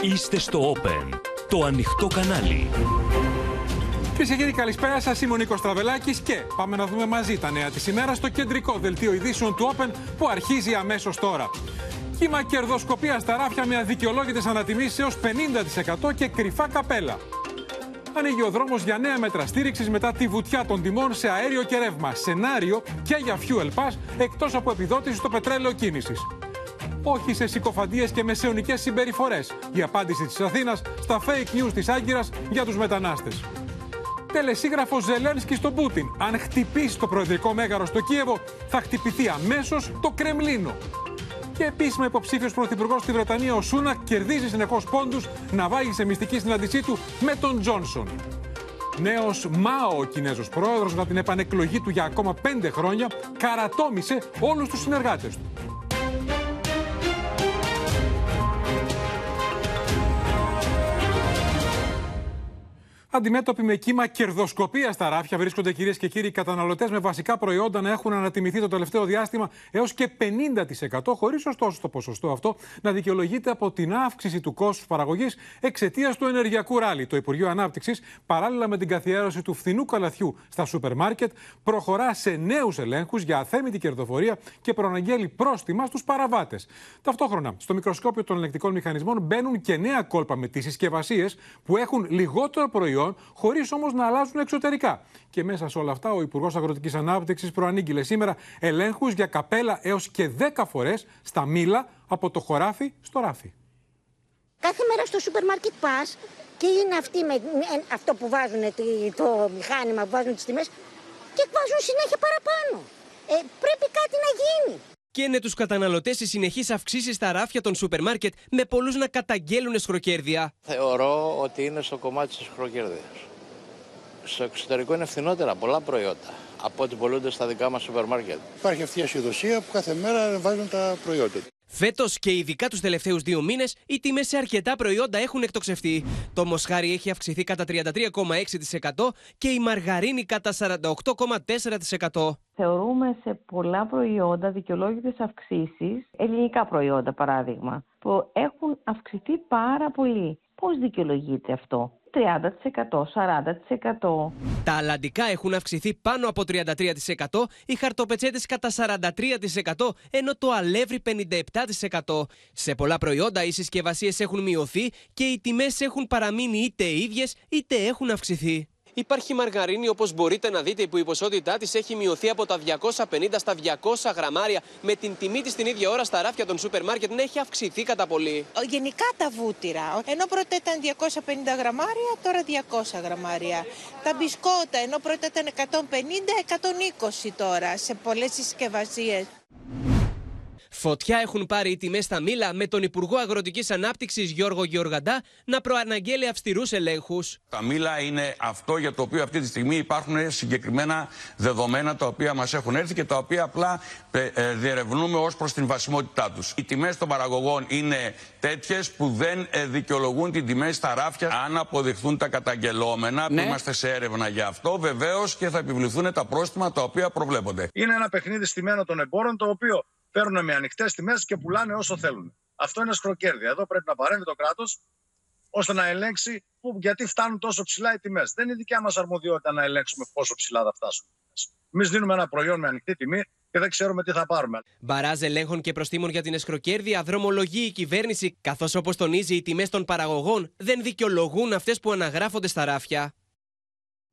Είστε στο Open, το ανοιχτό κανάλι. Κυρίες και κύριοι, καλησπέρα σας. Είμαι ο Νίκος Τραβελάκης και πάμε να δούμε μαζί τα νέα της ημέρας στο κεντρικό δελτίο ειδήσεων του Open που αρχίζει αμέσως τώρα. Κύμα κερδοσκοπίας στα ράφια με αδικαιολόγητε ανατιμήσει έως 50% και κρυφά καπέλα. Ανοίγει ο δρόμος για νέα μέτρα στήριξης μετά τη βουτιά των τιμών σε αέριο και ρεύμα. Σενάριο και για fuel pass εκτός από επιδότηση στο πετρέλαιο κίνησης. Όχι σε συκοφαντίε και μεσαιωνικές συμπεριφορές. Η απάντηση της Αθήνας στα fake news της Άγκυρας για τους μετανάστες. Τελεσίγραφος Ζελένσκι στον Πούτιν. Αν χτυπήσει το προεδρικό μέγαρο στο Κίεβο, θα χτυπηθεί αμέσως το Κρεμλίνο. Και επίσημα υποψήφιος πρωθυπουργός στη Βρετανία, ο Σούνα, κερδίζει συνεχώς πόντους να βάλει σε μυστική συναντησή του με τον Τζόνσον. Νέος Μάο, ο Κινέζος πρόεδρος, με την επανεκλογή του για ακόμα πέντε χρόνια, καρατόμησε όλους τους συνεργάτες του. Αντιμέτωποι με κύμα κερδοσκοπία στα ράφια, βρίσκονται κυρίες και κύριοι καταναλωτές με βασικά προϊόντα να έχουν ανατιμηθεί το τελευταίο διάστημα έως και 50%, χωρίς ωστόσο το ποσοστό αυτό να δικαιολογείται από την αύξηση του κόστους παραγωγής εξαιτίας του ενεργειακού ράλι. Το Υπουργείο Ανάπτυξης, παράλληλα με την καθιέρωση του φθηνού καλαθιού στα σούπερ μάρκετ, προχωρά σε νέους ελέγχους για αθέμητη κερδοφορία και προαναγγέλει πρόστιμα στους παραβάτες. Ταυτόχρονα, στο μικροσκόπιο των ελεκτικών μηχανισμών μπαίνουν και νέα κόλπα με τις συσκευασίες που έχουν λιγότερο προϊόν χωρίς όμως να αλλάζουν εξωτερικά. Και μέσα σε όλα αυτά, ο Υπουργός Αγροτικής Ανάπτυξης προανήγγειλε σήμερα ελέγχους για καπέλα έως και 10 φορές στα μήλα από το χωράφι στο ράφι. Κάθε μέρα στο σούπερ μάρκετ πας και είναι αυτοί με, αυτό που βάζουν το μηχάνημα που βάζουν τις τιμές και βάζουν συνέχεια παραπάνω. Ε, πρέπει κάτι να γίνει καίνε τους καταναλωτές οι συνεχεί αυξήσει στα ράφια των σούπερ μάρκετ με πολλούς να καταγγέλουν εσχροκέρδια. Θεωρώ ότι είναι στο κομμάτι της εσχροκέρδεια. Στο εξωτερικό είναι φθηνότερα πολλά προϊόντα από ό,τι πολλούνται στα δικά μας σούπερ μάρκετ. Υπάρχει αυτή η ασυδοσία που κάθε μέρα βάζουν τα προϊόντα. Φέτος και ειδικά τους τελευταίους δύο μήνες, οι τιμές σε αρκετά προϊόντα έχουν εκτοξευτεί. Το μοσχάρι έχει αυξηθεί κατά 33,6% και η μαργαρίνη κατά 48,4%. Θεωρούμε σε πολλά προϊόντα δικαιολόγητες αυξήσεις, ελληνικά προϊόντα παράδειγμα, που έχουν αυξηθεί πάρα πολύ. Πώς δικαιολογείται αυτό; 30%, 40%. Τα αλλαντικά έχουν αυξηθεί πάνω από 33%, οι χαρτοπετσέτες κατά 43%, ενώ το αλεύρι 57%. Σε πολλά προϊόντα οι συσκευασίες έχουν μειωθεί και οι τιμές έχουν παραμείνει είτε ίδιες είτε έχουν αυξηθεί. Υπάρχει μαργαρίνη, όπως μπορείτε να δείτε, που η ποσότητά της έχει μειωθεί από τα 250 στα 200 γραμμάρια, με την τιμή της την ίδια ώρα στα ράφια των σούπερ μάρκετ να έχει αυξηθεί κατά πολύ. Γενικά τα βούτυρα. Ενώ πρώτα ήταν 250 γραμμάρια, τώρα 200 γραμμάρια. Τα μπισκότα, ενώ πρώτα ήταν 150-120 τώρα σε πολλές συσκευασίες. Φωτιά έχουν πάρει οι τιμές στα μήλα με τον Υπουργό Αγροτικής Ανάπτυξης Γιώργο Γεωργαντά να προαναγγέλει αυστηρούς ελέγχους. Τα μήλα είναι αυτό για το οποίο αυτή τη στιγμή υπάρχουν συγκεκριμένα δεδομένα τα οποία μας έχουν έρθει και τα οποία απλά ε, ε, διερευνούμε ως προς την βασιμότητά τους. Οι τιμές των παραγωγών είναι τέτοιες που δεν ε, δικαιολογούν την τιμή στα ράφια. Αν αποδειχθούν τα καταγγελόμενα, ναι. που είμαστε σε έρευνα για αυτό, βεβαίως και θα επιβληθούν τα πρόστιμα τα οποία προβλέπονται. Είναι ένα παιχνίδι στημένο των εμπόρων το οποίο παίρνουν με ανοιχτές τιμές και πουλάνε όσο θέλουν. Αυτό είναι σκροκέρδια. Εδώ πρέπει να παρέμβει το κράτος ώστε να ελέγξει που, γιατί φτάνουν τόσο ψηλά οι τιμές. Δεν είναι δικιά μας αρμοδιότητα να ελέγξουμε πόσο ψηλά θα φτάσουν. Εμείς δίνουμε ένα προϊόν με ανοιχτή τιμή και δεν ξέρουμε τι θα πάρουμε. Μπαράζ ελέγχων και προστήμων για την εσχροκέρδεια δρομολογεί η κυβέρνηση, καθώς όπως τονίζει οι τιμές των παραγωγών δεν δικαιολογούν αυτές που αναγράφονται στα ράφια.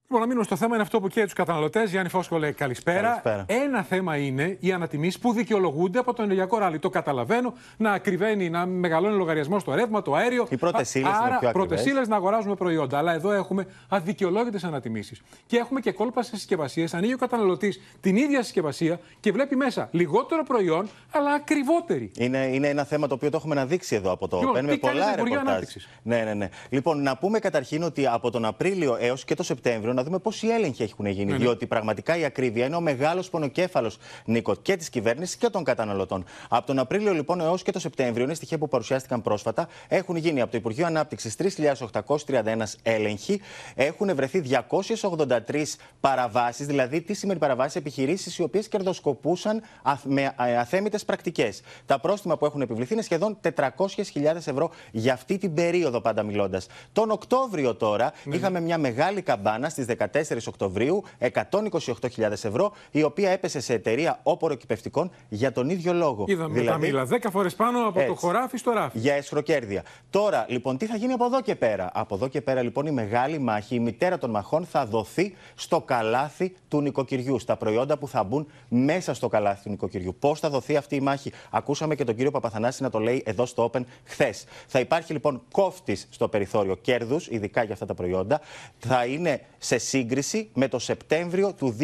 Λοιπόν, να μείνουμε στο θέμα είναι αυτό που καίει τους καταναλωτές. Γιάννη Φόσκο λέει καλησπέρα. καλησπέρα. Ένα θέμα είναι οι ανατιμήσεις που δικαιολογούνται από το ενεργειακό ράλι. Το καταλαβαίνω να ακριβένει, να μεγαλώνει λογαριασμός στο ρεύμα, το αέριο. Οι πρώτες ύλες είναι πιο Πρώτες ύλες να αγοράζουμε προϊόντα. Αλλά εδώ έχουμε αδικαιολόγητες ανατιμήσεις. Και έχουμε και κόλπα σε συσκευασίες. Ανοίγει ο καταναλωτής την ίδια συσκευασία και βλέπει μέσα λιγότερο προϊόν, αλλά ακριβότερη. Είναι, είναι ένα θέμα το οποίο το έχουμε αναδείξει εδώ από το λοιπόν, Παίρνουμε πολλά ρεπορτάζ. Ναι, ναι, ναι. Λοιπόν, να πούμε καταρχήν ότι από τον Απρίλιο έως και το Σεπτέμβριο πετρέλαιο, να δούμε πόσοι έλεγχοι έχουν γίνει. Ναι, ναι. Διότι πραγματικά η ακρίβεια είναι ο μεγάλος πονοκέφαλος, Νίκο, και της κυβέρνησης και των καταναλωτών. Από τον Απρίλιο λοιπόν έως και το Σεπτέμβριο, είναι στοιχεία που παρουσιάστηκαν πρόσφατα, έχουν γίνει από το Υπουργείο Ανάπτυξης 3.831 έλεγχοι, έχουν βρεθεί 283 παραβάσεις, δηλαδή τι σημαίνει παραβάσει, επιχειρήσεις οι οποίες κερδοσκοπούσαν αθ- με αθέμητες πρακτικές. Τα πρόστιμα που έχουν επιβληθεί είναι σχεδόν 400.000 ευρώ για αυτή την περίοδο, πάντα μιλώντας. Τον Οκτώβριο τώρα είχαμε μια μεγάλη καμπάνα στι 14 Οκτωβρίου, 128.000 ευρώ, η οποία έπεσε σε εταιρεία όποροκυπευτικών για τον ίδιο λόγο. Είδαμε τα μήλα 10 φορές πάνω από το Έτσι. χωράφι στο ράφι. Για εσχροκέρδεια. Τώρα, λοιπόν, τι θα γίνει από εδώ και πέρα; Από εδώ και πέρα, λοιπόν, η μεγάλη μάχη, η μητέρα των μαχών, θα δοθεί στο καλάθι του νοικοκυριού. Στα προϊόντα που θα μπουν μέσα στο καλάθι του νοικοκυριού. Πώς θα δοθεί αυτή η μάχη; Ακούσαμε και τον κύριο Παπαθανάση να το λέει εδώ στο Open χθες. Θα υπάρχει λοιπόν κόφτης στο περιθώριο κέρδους, ειδικά για αυτά τα προϊόντα. Θα είναι σε σύγκριση με το Σεπτέμβριο του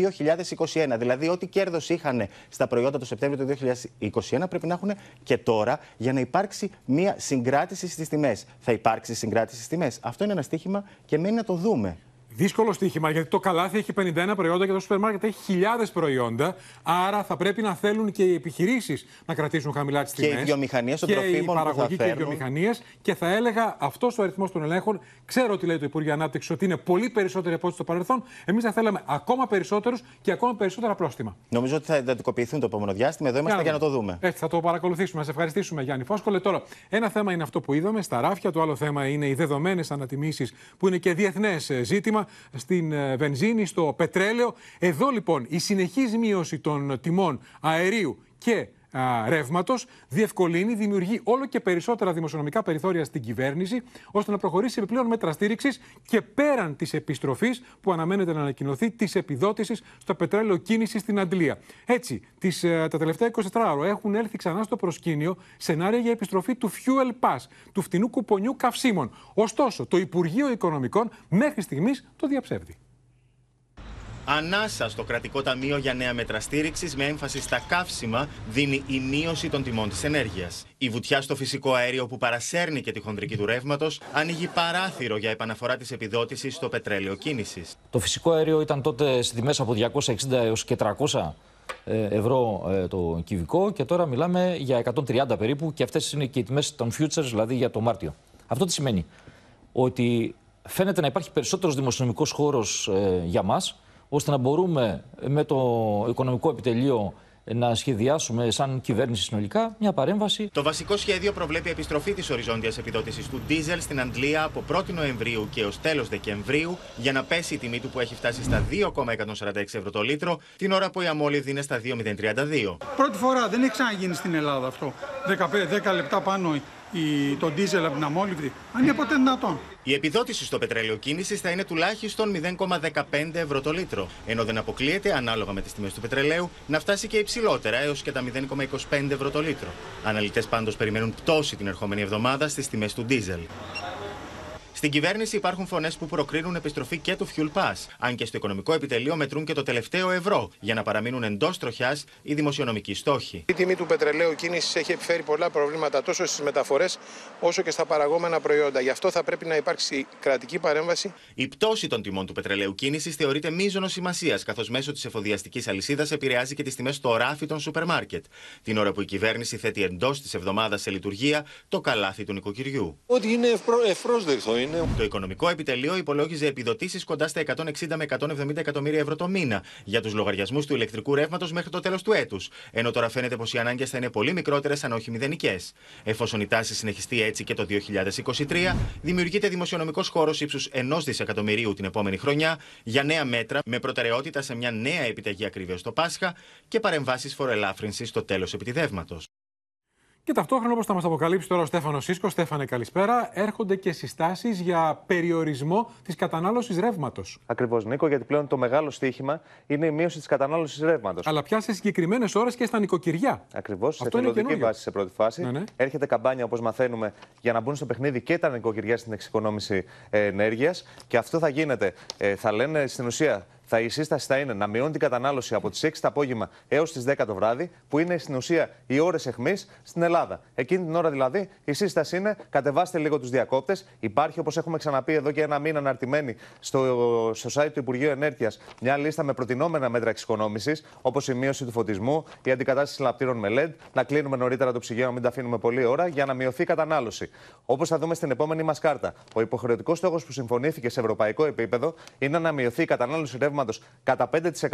2021. Δηλαδή, ό,τι κέρδος είχαν στα προϊόντα το Σεπτέμβριο του 2021 πρέπει να έχουν και τώρα για να υπάρξει μια συγκράτηση στις τιμές. Θα υπάρξει συγκράτηση στις τιμές. Αυτό είναι ένα στίχημα και μένει να το δούμε. Δύσκολο στοίχημα γιατί το καλάθι έχει 51 προϊόντα και το σούπερ μάρκετ έχει χιλιάδες προϊόντα. Άρα θα πρέπει να θέλουν και οι επιχειρήσεις να κρατήσουν χαμηλά τις Και οι τιμές. βιομηχανίες των Και οι τροφίμων που θα παραγωγοί και οι φέρνουν. βιομηχανίες. Και θα έλεγα αυτός ο αριθμός των ελέγχων, ξέρω ότι λέει το Υπουργείο Ανάπτυξης ότι είναι πολύ περισσότεροι από ό,τι στο παρελθόν. Εμείς θα θέλαμε ακόμα περισσότερους και ακόμα περισσότερα πρόστιμα. Νομίζω ότι θα εντατικοποιηθούν το επόμενο διάστημα. Εδώ είμαστε για να το δούμε. Έτσι, θα το παρακολουθήσουμε. Σε ευχαριστήσουμε, Γιάννη Φόσκολε. Τώρα, ένα θέμα είναι αυτό που είδαμε στα ράφια. Το άλλο θέμα είναι οι δεδομένες ανατιμήσεις που είναι και διεθνές ζήτημα στην ε, βενζίνη, στο πετρέλαιο. Εδώ λοιπόν η συνεχής μείωση των τιμών αερίου και ρεύματος διευκολύνει, δημιουργεί όλο και περισσότερα δημοσιονομικά περιθώρια στην κυβέρνηση, ώστε να προχωρήσει επιπλέον μέτρα στήριξης και πέραν της επιστροφής που αναμένεται να ανακοινωθεί της επιδότησης στο πετρέλαιο κίνηση στην Αντλία. Έτσι, τις, ε, τα τελευταία 24 ώρα έχουν έλθει ξανά στο προσκήνιο σενάρια για επιστροφή του Fuel Pass, του φτηνού κουπονιού καυσίμων. Ωστόσο, το Υπουργείο Οικονομικών μέχρι στιγμής το διαψεύδει. Ανάσα στο κρατικό ταμείο για νέα μέτρα στήριξης με έμφαση στα καύσιμα δίνει η μείωση των τιμών της ενέργειας. Η βουτιά στο φυσικό αέριο που παρασέρνει και τη χονδρική του ρεύματος ανοίγει παράθυρο για επαναφορά της επιδότησης στο πετρέλαιο κίνησης. Το φυσικό αέριο ήταν τότε στις τιμές από 260 έως και 300 ε, ευρώ ε, το κυβικό και τώρα μιλάμε για 130 περίπου και αυτές είναι και οι τιμές των futures, δηλαδή για το Μάρτιο. Αυτό τι σημαίνει, ότι φαίνεται να υπάρχει περισσότερος δημοσιονομικός χώρος ε, για μας, ώστε να μπορούμε με το οικονομικό επιτελείο να σχεδιάσουμε σαν κυβέρνηση συνολικά μια παρέμβαση. Το βασικό σχέδιο προβλέπει επιστροφή της οριζόντιας επιδότησης του ντίζελ στην Αντλία από 1η Νοεμβρίου και ως τέλος Δεκεμβρίου για να πέσει η τιμή του που έχει φτάσει στα 2,146 ευρώ το λίτρο, την ώρα που η αμόλυδη είναι στα 2,032. Πρώτη φορά δεν έχει ξαναγίνει στην Ελλάδα αυτό. 15, 10 λεπτά πάνω η, το ντίζελ από την αμόλυβδη. Αν είναι ποτέ δυνατόν. Η επιδότηση στο πετρέλαιο κίνησης θα είναι τουλάχιστον 0,15 ευρώ το λίτρο, ενώ δεν αποκλείεται, ανάλογα με τις τιμές του πετρελαίου, να φτάσει και υψηλότερα έως και τα 0,25 ευρώ το λίτρο. Αναλυτές πάντως περιμένουν πτώση την ερχόμενη εβδομάδα στις τιμές του ντίζελ. Στην κυβέρνηση υπάρχουν φωνές που προκρίνουν επιστροφή και του Fuel Pass, αν και στο οικονομικό επιτελείο μετρούν και το τελευταίο ευρώ, για να παραμείνουν εντός τροχιάς οι δημοσιονομικοί στόχοι. Η τιμή του πετρελαίου κίνησης έχει επιφέρει πολλά προβλήματα τόσο στις μεταφορές όσο και στα παραγόμενα προϊόντα. Γι' αυτό θα πρέπει να υπάρξει κρατική παρέμβαση. Η πτώση των τιμών του πετρελαίου κίνησης θεωρείται μείζονο σημασίας, καθώς μέσω της εφοδιαστικής αλυσίδας επηρεάζει και τις τιμές στο ράφι των σούπερ μάρκετ. Την ώρα που η κυβέρνηση θέτει εντός της εβδομάδας σε λειτουργία το καλάθι του νοικοκυριού. Ότι είναι ευπρό, ευπρόσδεκτο είναι. Το οικονομικό επιτελείο υπολόγιζε επιδοτήσεις κοντά στα 160 με 170 εκατομμύρια ευρώ το μήνα για τους λογαριασμούς του ηλεκτρικού ρεύματος μέχρι το τέλος του έτους. Ενώ τώρα φαίνεται πως οι ανάγκες θα είναι πολύ μικρότερες, αν όχι μηδενικές. Εφόσον η τάση συνεχιστεί έτσι και το 2023, δημιουργείται δημοσιονομικός χώρος ύψους 1 δισεκατομμυρίου την επόμενη χρονιά για νέα μέτρα με προτεραιότητα σε μια νέα επιταγή ακρίβειας στο Πάσχα και παρεμβάσεις φοροελάφρυνσης στο τέλος επιτιδεύματος. Και ταυτόχρονα, όπως θα μας αποκαλύψει τώρα ο Στέφανος Σίσκο, Στέφανε, καλησπέρα, έρχονται και συστάσεις για περιορισμό της κατανάλωσης ρεύματος. Ακριβώς, Νίκο, γιατί πλέον το μεγάλο στοίχημα είναι η μείωση της κατανάλωσης ρεύματος. Αλλά πια σε συγκεκριμένες ώρες και στα νοικοκυριά. Ακριβώς, σε Αυτό είναι θελοντική καινούριο. βάση σε πρώτη φάση. Ναι, ναι. Έρχεται καμπάνια, όπως μαθαίνουμε, για να μπουν στο παιχνίδι και τα νοικοκυριά στην εξοικονόμηση ενέργειας. Και αυτό θα γίνεται, ε, θα λένε στην ουσία, θα, η σύσταση θα είναι να μειώνει την κατανάλωση από τις 6 το απόγευμα έως τις 10 το βράδυ, που είναι στην ουσία οι ώρες αιχμή στην Ελλάδα. Εκείνη την ώρα δηλαδή η σύσταση είναι κατεβάστε λίγο τους διακόπτες. Υπάρχει, όπως έχουμε ξαναπεί εδώ και ένα μήνα, αναρτημένη στο, στο site του Υπουργείου Ενέργειας μια λίστα με προτινόμενα μέτρα εξοικονόμησης, όπως η μείωση του φωτισμού, η αντικατάσταση λαπτήρων με LED, να κλείνουμε νωρίτερα το ψυγείο, να μην τα αφήνουμε πολλή ώρα, για να μειωθεί η κατανάλωση. Όπως θα δούμε στην επόμενη μας κάρτα, ο υποχρεωτικός στόχος που συμφωνήθηκε σε ευρωπαϊκό επίπεδο είναι να μειωθεί η κατανάλωση ρεύματο κατά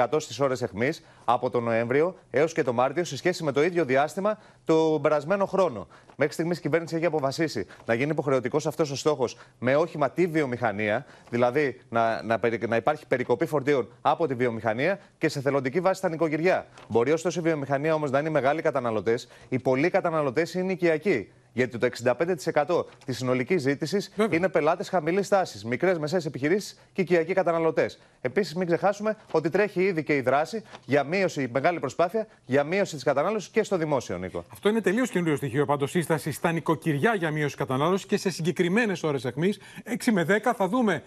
5% στις ώρες αιχμή από τον Νοέμβριο έως και τον Μάρτιο σε σχέση με το ίδιο διάστημα το περασμένο χρόνο. Μέχρι στιγμής η κυβέρνηση έχει αποφασίσει να γίνει υποχρεωτικός αυτός ο στόχος με όχημα τη βιομηχανία, δηλαδή να, να, να υπάρχει περικοπή φορτίων από τη βιομηχανία και σε θελοντική βάση στα νοικοκυριά. Μπορεί ωστόσο η βιομηχανία όμως να είναι μεγάλοι καταναλωτές, οι πολλοί καταναλωτές είναι οικιακοί. Γιατί το 65% της συνολικής ζήτησης είναι πελάτες χαμηλής τάσης, μικρές μεσαίες επιχειρήσεις και οικιακοί καταναλωτές. Επίσης, μην ξεχάσουμε ότι τρέχει ήδη και η δράση για μείωση, μεγάλη προσπάθεια για μείωση της κατανάλωσης και στο δημόσιο, Νίκο. Αυτό είναι τελείως καινούριο στοιχείο πάντως σύσταση στα νοικοκυριά για μείωση κατανάλωσης και σε συγκεκριμένες ώρες αιχμής. 6 με 10 θα δούμε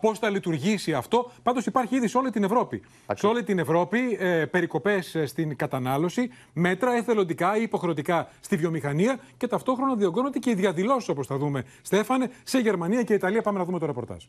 πώς θα λειτουργήσει αυτό. Πάντως υπάρχει ήδη σε όλη την Ευρώπη. Σε όλη την Ευρώπη ε, περικοπές στην κατανάλωση, μέτρα εθελοντικά ή υποχρεωτικά στη βιομηχανία και ταυτόχρονα ταυτόχρονα διωγγώνονται και οι διαδηλώσεις, όπως θα δούμε, Στέφανε, σε Γερμανία και Ιταλία. Πάμε να δούμε το ρεπορτάζ.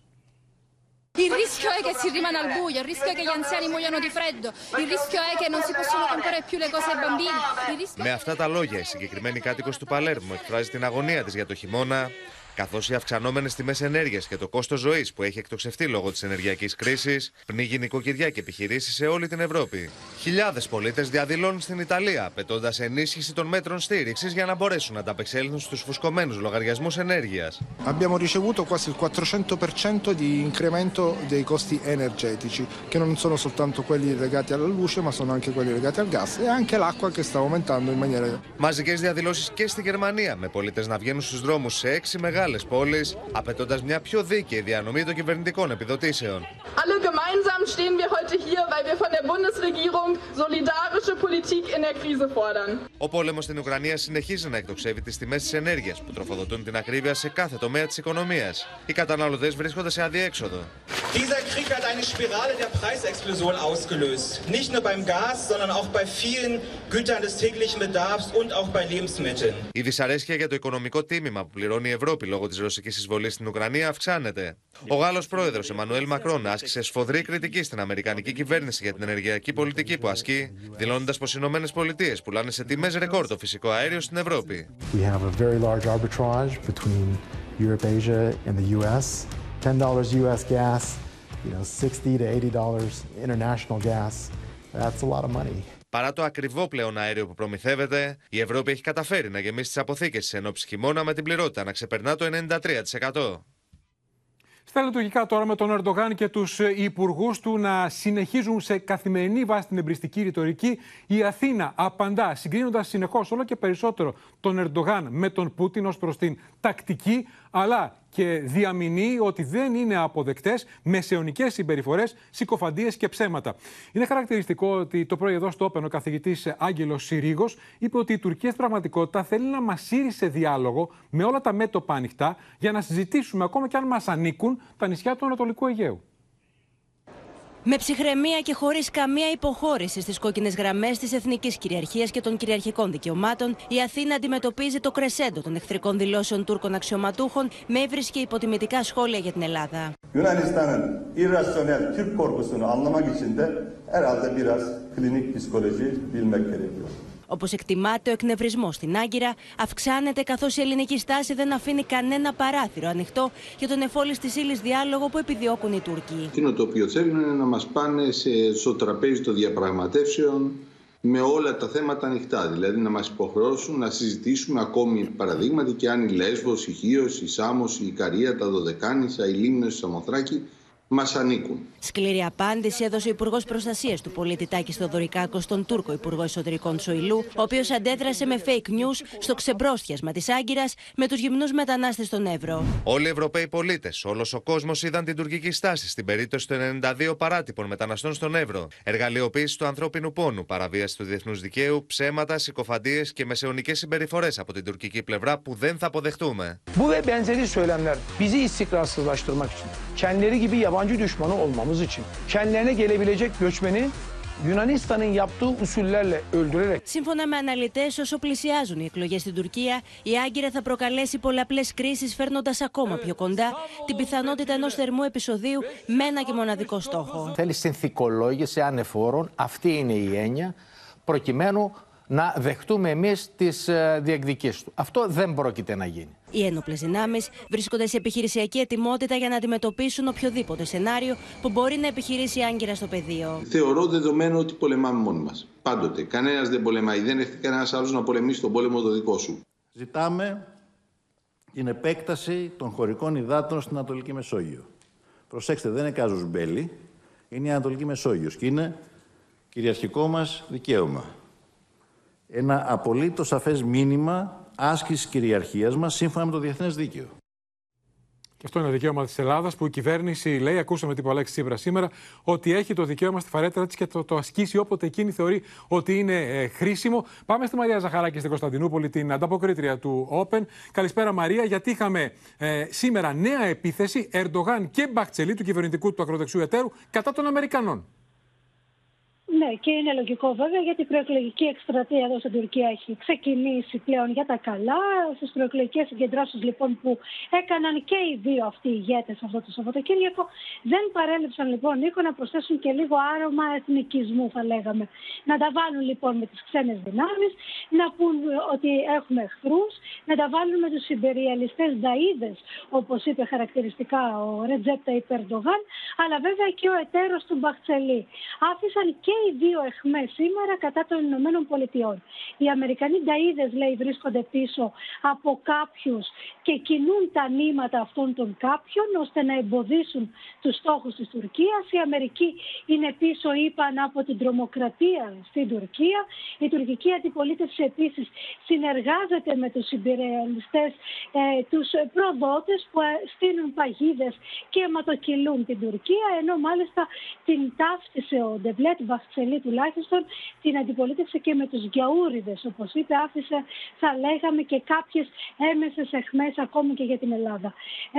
Il rischio è che si rimane al buio, il rischio è che gli anziani muoiano di freddo, il rischio è che non si possono comprare più le cose ai bambini. Il rischio... Με αυτά τα λόγια, η συγκεκριμένη κάτοικος του Παλέρμου εκφράζει την αγωνία της για το χειμώνα καθώς οι αυξανόμενες τιμές ενέργειας και το κόστος ζωής που έχει εκτοξευτεί λόγω της ενεργειακής κρίσης πνίγει νοικοκυριά και επιχειρήσεις σε όλη την Ευρώπη. Χιλιάδες πολίτες διαδηλώνουν στην Ιταλία, απαιτώντας ενίσχυση των μέτρων στήριξης για να μπορέσουν να ανταπεξέλθουν στους φουσκωμένους λογαριασμούς ενέργειας. Abbiamo ricevuto quasi il 400% di incremento dei costi energetici, che non sono soltanto quelli legati alla luce, ma sono anche quelli legati al gas e anche l'acqua che sta aumentando in maniera. Μαζικές διαδηλώσεις και στη Γερμανία, με πολίτες να βγαίνουν στους δρόμους σε έξι μεγάλε μεγάλε πόλεις, απαιτώντας μια πιο δίκαιη διανομή των κυβερνητικών επιδοτήσεων. Alle gemeinsam stehen wir heute hier, weil wir von der Bundesregierung solidarische Politik in der Krise fordern. Ο πόλεμος στην Ουκρανία συνεχίζει να εκτοξεύει τις τιμές της ενέργειας που τροφοδοτούν την ακρίβεια σε κάθε τομέα της οικονομίας. Οι καταναλωτές βρίσκονται σε αδιέξοδο. Dieser Krieg hat eine Spirale der Preisexplosion ausgelöst. Nicht nur beim Gas, sondern auch bei vielen Gütern des täglichen Bedarfs und auch bei Lebensmitteln. Η δυσαρέσκεια για το οικονομικό τίμημα που πληρώνει η Ευρώπη λόγω της ρωσικής εισβολής στην Ουκρανία αυξάνεται. Ο Γάλλος πρόεδρος Εμμανουέλ Μακρόν άσκησε σφοδρή κριτική στην Αμερικανική κυβέρνηση για την ενεργειακή πολιτική που ασκεί, δηλώνοντας πως οι Ηνωμένες Πολιτείες πουλάνε σε τιμές ρεκόρ το φυσικό αέριο στην Ευρώπη. We have a very large arbitrage between Europe, Asia, and the U.S. $10 U.S. gas, you know, 60 to 80 dollars international gas. That's a lot of money. Παρά το ακριβό πλέον αέριο που προμηθεύεται, η Ευρώπη έχει καταφέρει να γεμίσει τις αποθήκες τη ενόψη χειμώνα με την πληρότητα να ξεπερνά το 93%. Στα λειτουργικά τώρα με τον Ερντογάν και τους υπουργούς του να συνεχίζουν σε καθημερινή βάση την εμπριστική ρητορική, η Αθήνα απαντά συγκρίνοντας συνεχώς όλο και περισσότερο τον Ερντογάν με τον Πούτιν ως προς την τακτική αλλά και διαμηνύει ότι δεν είναι αποδεκτές μεσαιωνικές συμπεριφορές, συκοφαντίες και ψέματα. Είναι χαρακτηριστικό ότι το πρωί εδώ στο Όπεν ο καθηγητής Άγγελος Συρίγος είπε ότι η Τουρκία στην πραγματικότητα θέλει να μας σύρει σε διάλογο με όλα τα μέτωπα ανοιχτά για να συζητήσουμε ακόμα και αν μας ανήκουν τα νησιά του Ανατολικού Αιγαίου. Με ψυχραιμία και χωρίς καμία υποχώρηση στις κόκκινες γραμμές της εθνικής κυριαρχίας και των κυριαρχικών δικαιωμάτων, η Αθήνα αντιμετωπίζει το κρεσέντο των εχθρικών δηλώσεων Τούρκων αξιωματούχων με ύβριση και υποτιμητικά σχόλια για την Ελλάδα. Yunanistan'ın irrasyonel Türk korkusunu anlamak için de herhalde biraz klinik psikoloji bilmek gerekiyor. Όπως εκτιμάται, ο εκνευρισμός στην Άγκυρα αυξάνεται καθώς η ελληνική στάση δεν αφήνει κανένα παράθυρο ανοιχτό για τον εφόλης της ύλης διάλογο που επιδιώκουν οι Τούρκοι. Εκείνο το οποίο θέλουν είναι να μας πάνε σε, στο τραπέζι των διαπραγματεύσεων με όλα τα θέματα ανοιχτά. Δηλαδή να μας υποχρεώσουν να συζητήσουμε ακόμη παραδείγματι και αν η Λέσβος, η Χίος, η Σάμος, η Ικαρία, τα Δωδεκάνησα, η Λίμνος, η Σαμοθράκη μας ανήκουν. Σκληρή απάντηση έδωσε ο Υπουργός Προστασίας του πολίτη Τάκης Θοδωρικάκος στον Τούρκο Υπουργό Εσωτερικών Σοηλού, ο οποίος αντέδρασε με fake news στο ξεμπρόστιασμα της Άγκυρας με τους γυμνούς μετανάστες στον Εύρο. Όλοι οι Ευρωπαίοι πολίτες, όλος ο κόσμος είδαν την τουρκική στάση στην περίπτωση των 92 παράτυπων μεταναστών στον Εύρο. Εργαλειοποίηση του ανθρώπινου πόνου, παραβίαση του διεθνούς δικαίου, ψέματα, συκοφαντίες και μεσαιωνικές συμπεριφορές από την τουρκική πλευρά που δεν θα αποδεχτούμε. Bu ve benzeri söylemler bizi istikrarsızlaştırmak için kendileri gibi yabancı düşmanı olmamız için kendilerine gelebilecek göçmeni Yunanistan'ın yaptığı usullerle öldürerek Σύμφωνα με αναλυτές, όσο πλησιάζουν οι εκλογές στην Τουρκία, η Άγκυρα θα προκαλέσει πολλαπλές κρίσεις, φέρνοντας ακόμα πιο κοντά την πιθανότητα ενός θερμού επεισοδίου με ένα και μοναδικό στόχο. Θέλει συνθηκολόγηση ανεφόρων, αυτή είναι η έννοια, προκειμένου να δεχτούμε εμείς τις ε, διεκδικήσεις του. Αυτό δεν πρόκειται να γίνει. Οι ένοπλες δυνάμεις βρίσκονται σε επιχειρησιακή ετοιμότητα για να αντιμετωπίσουν οποιοδήποτε σενάριο που μπορεί να επιχειρήσει η Άγκυρα στο πεδίο. Θεωρώ δεδομένο ότι πολεμάμε μόνοι μας. Πάντοτε. Κανένας δεν πολεμάει. Δεν έρχεται κανένας άλλος να πολεμήσει τον πόλεμο το δικό σου. Ζητάμε την επέκταση των χωρικών υδάτων στην Ανατολική Μεσόγειο. Προσέξτε, δεν είναι κάζος μπέλη, είναι η Ανατολική Μεσόγειος και είναι κυριαρχικό μας δικαίωμα. Ένα απολύτως σαφές μήνυμα άσκησης κυριαρχίας μας σύμφωνα με το διεθνές δίκαιο. Και αυτό είναι δικαίωμα της Ελλάδας που η κυβέρνηση λέει, ακούσαμε την Αλέξης Τσίπρα σήμερα, ότι έχει το δικαίωμα στη φαρέτρα της και το, το ασκήσει όποτε εκείνη θεωρεί ότι είναι ε, χρήσιμο. Πάμε στη Μαρία Ζαχαράκη στην Κωνσταντινούπολη, την ανταποκρίτρια του Open. Καλησπέρα, Μαρία, γιατί είχαμε ε, σήμερα νέα επίθεση Ερντογάν και Μπαχτσελή του κυβερνητικού του ακροδεξιού εταίρου κατά των Αμερικανών. Ναι, και είναι λογικό βέβαια γιατί η προεκλογική εκστρατεία εδώ στην Τουρκία έχει ξεκινήσει πλέον για τα καλά. Στις προεκλογικές συγκεντρώσεις λοιπόν που έκαναν και οι δύο αυτοί οι ηγέτες αυτό το Σαββατοκύριακο, δεν παρέλειψαν λοιπόν Νίκο να προσθέσουν και λίγο άρωμα εθνικισμού, θα λέγαμε. Να τα βάλουν λοιπόν με τις ξένες δυνάμεις, να πούν ότι έχουμε εχθρούς, να τα βάλουν με τους υπεριαλιστέ Νταίδε, όπως είπε χαρακτηριστικά ο Ρετζέπτα Υπερντογάν, αλλά βέβαια και ο εταίρος του Μπαχτσελή. Άφησαν και οι δύο εχμές σήμερα κατά των Ηνωμένων Πολιτειών. Οι Αμερικανοί νταΐδες, λέει, βρίσκονται πίσω από κάποιους και κινούν τα νήματα αυτών των κάποιων ώστε να εμποδίσουν τους στόχους της Τουρκίας. Η Αμερική είναι πίσω, είπαν, από την τρομοκρατία στην Τουρκία. Η τουρκική αντιπολίτευση επίσης συνεργάζεται με τους υπηρεαλιστέ, ε, τους προδότες που ε, στείλουν παγίδες και αιματοκυλούν την Τουρκία, ενώ μάλιστα την ταύτισε ο Ντεβλέτ Βαχτσελή τουλάχιστον την αντιπολίτευσε και με τους Γιαούριδες. Όπως είπε άφησε θα λέγαμε και κάποιες έμεσες εχμές ακόμη και για την Ελλάδα.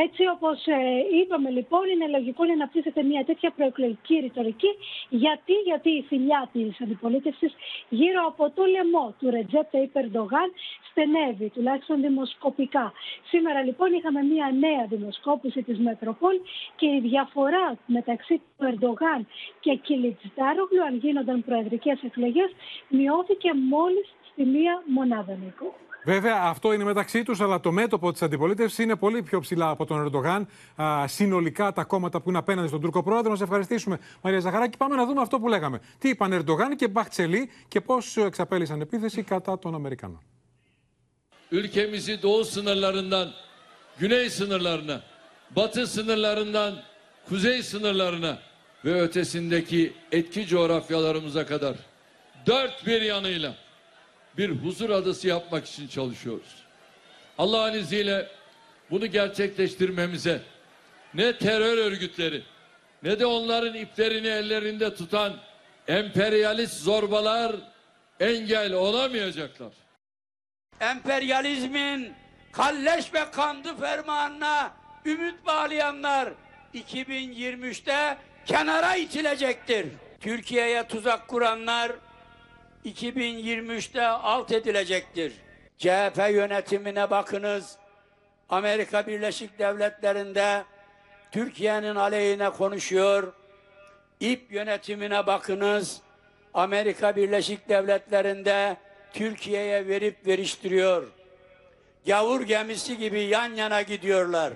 Έτσι όπως ε, είπαμε λοιπόν είναι λογικό να αναπτύσσεται μια τέτοια προεκλογική ρητορική γιατί, γιατί η φιλιά της αντιπολίτευσης γύρω από το λαιμό του Ρετζέπτε Υπερντογάν στενεύει τουλάχιστον δημοσκοπικά. Σήμερα λοιπόν είχαμε μια νέα δημοσκόπηση της Μετροπόλ και η διαφορά μεταξύ του Ερντογάν και Κιλιτζιτάρογλου αν γίνονταν προεδρικές εκλογές μειώθηκε μόλις στη μία μονάδα Νίκο. Βέβαια, αυτό είναι μεταξύ τους, αλλά το μέτωπο της αντιπολίτευσης είναι πολύ πιο ψηλά από τον Ερντογάν. Συνολικά τα κόμματα που είναι απέναντι στον Τούρκο πρόεδρο. Να σε ευχαριστήσουμε, Μαρία Ζαχαράκη. Πάμε να δούμε αυτό που λέγαμε. Τι είπαν Ερντογάν και Μπαχτσελή και πώς εξαπέλυσαν επίθεση κατά των Αμερικανών. Ülkemizi doğu sınırlarından güney sınırlarına, batı sınırlarından kuzey sınırlarına ve ötesindeki etki coğrafyalarımıza kadar dört bir yanıyla bir huzur adası yapmak için çalışıyoruz. Allah'ın izniyle bunu gerçekleştirmemize ne terör örgütleri ne de onların iplerini ellerinde tutan emperyalist zorbalar engel olamayacaklar. Emperyalizmin kalleş ve kandı fermanına ümit bağlayanlar 2023'te kenara itilecektir. Türkiye'ye tuzak kuranlar 2023'te alt edilecektir. CHP yönetimine bakınız. Amerika Birleşik Devletleri'nde Türkiye'nin aleyhine konuşuyor. İP yönetimine bakınız. Amerika Birleşik Devletleri'nde Türkiye'ye verip veriştiriyor. Gavur gemisi gibi yan yana gidiyorlar.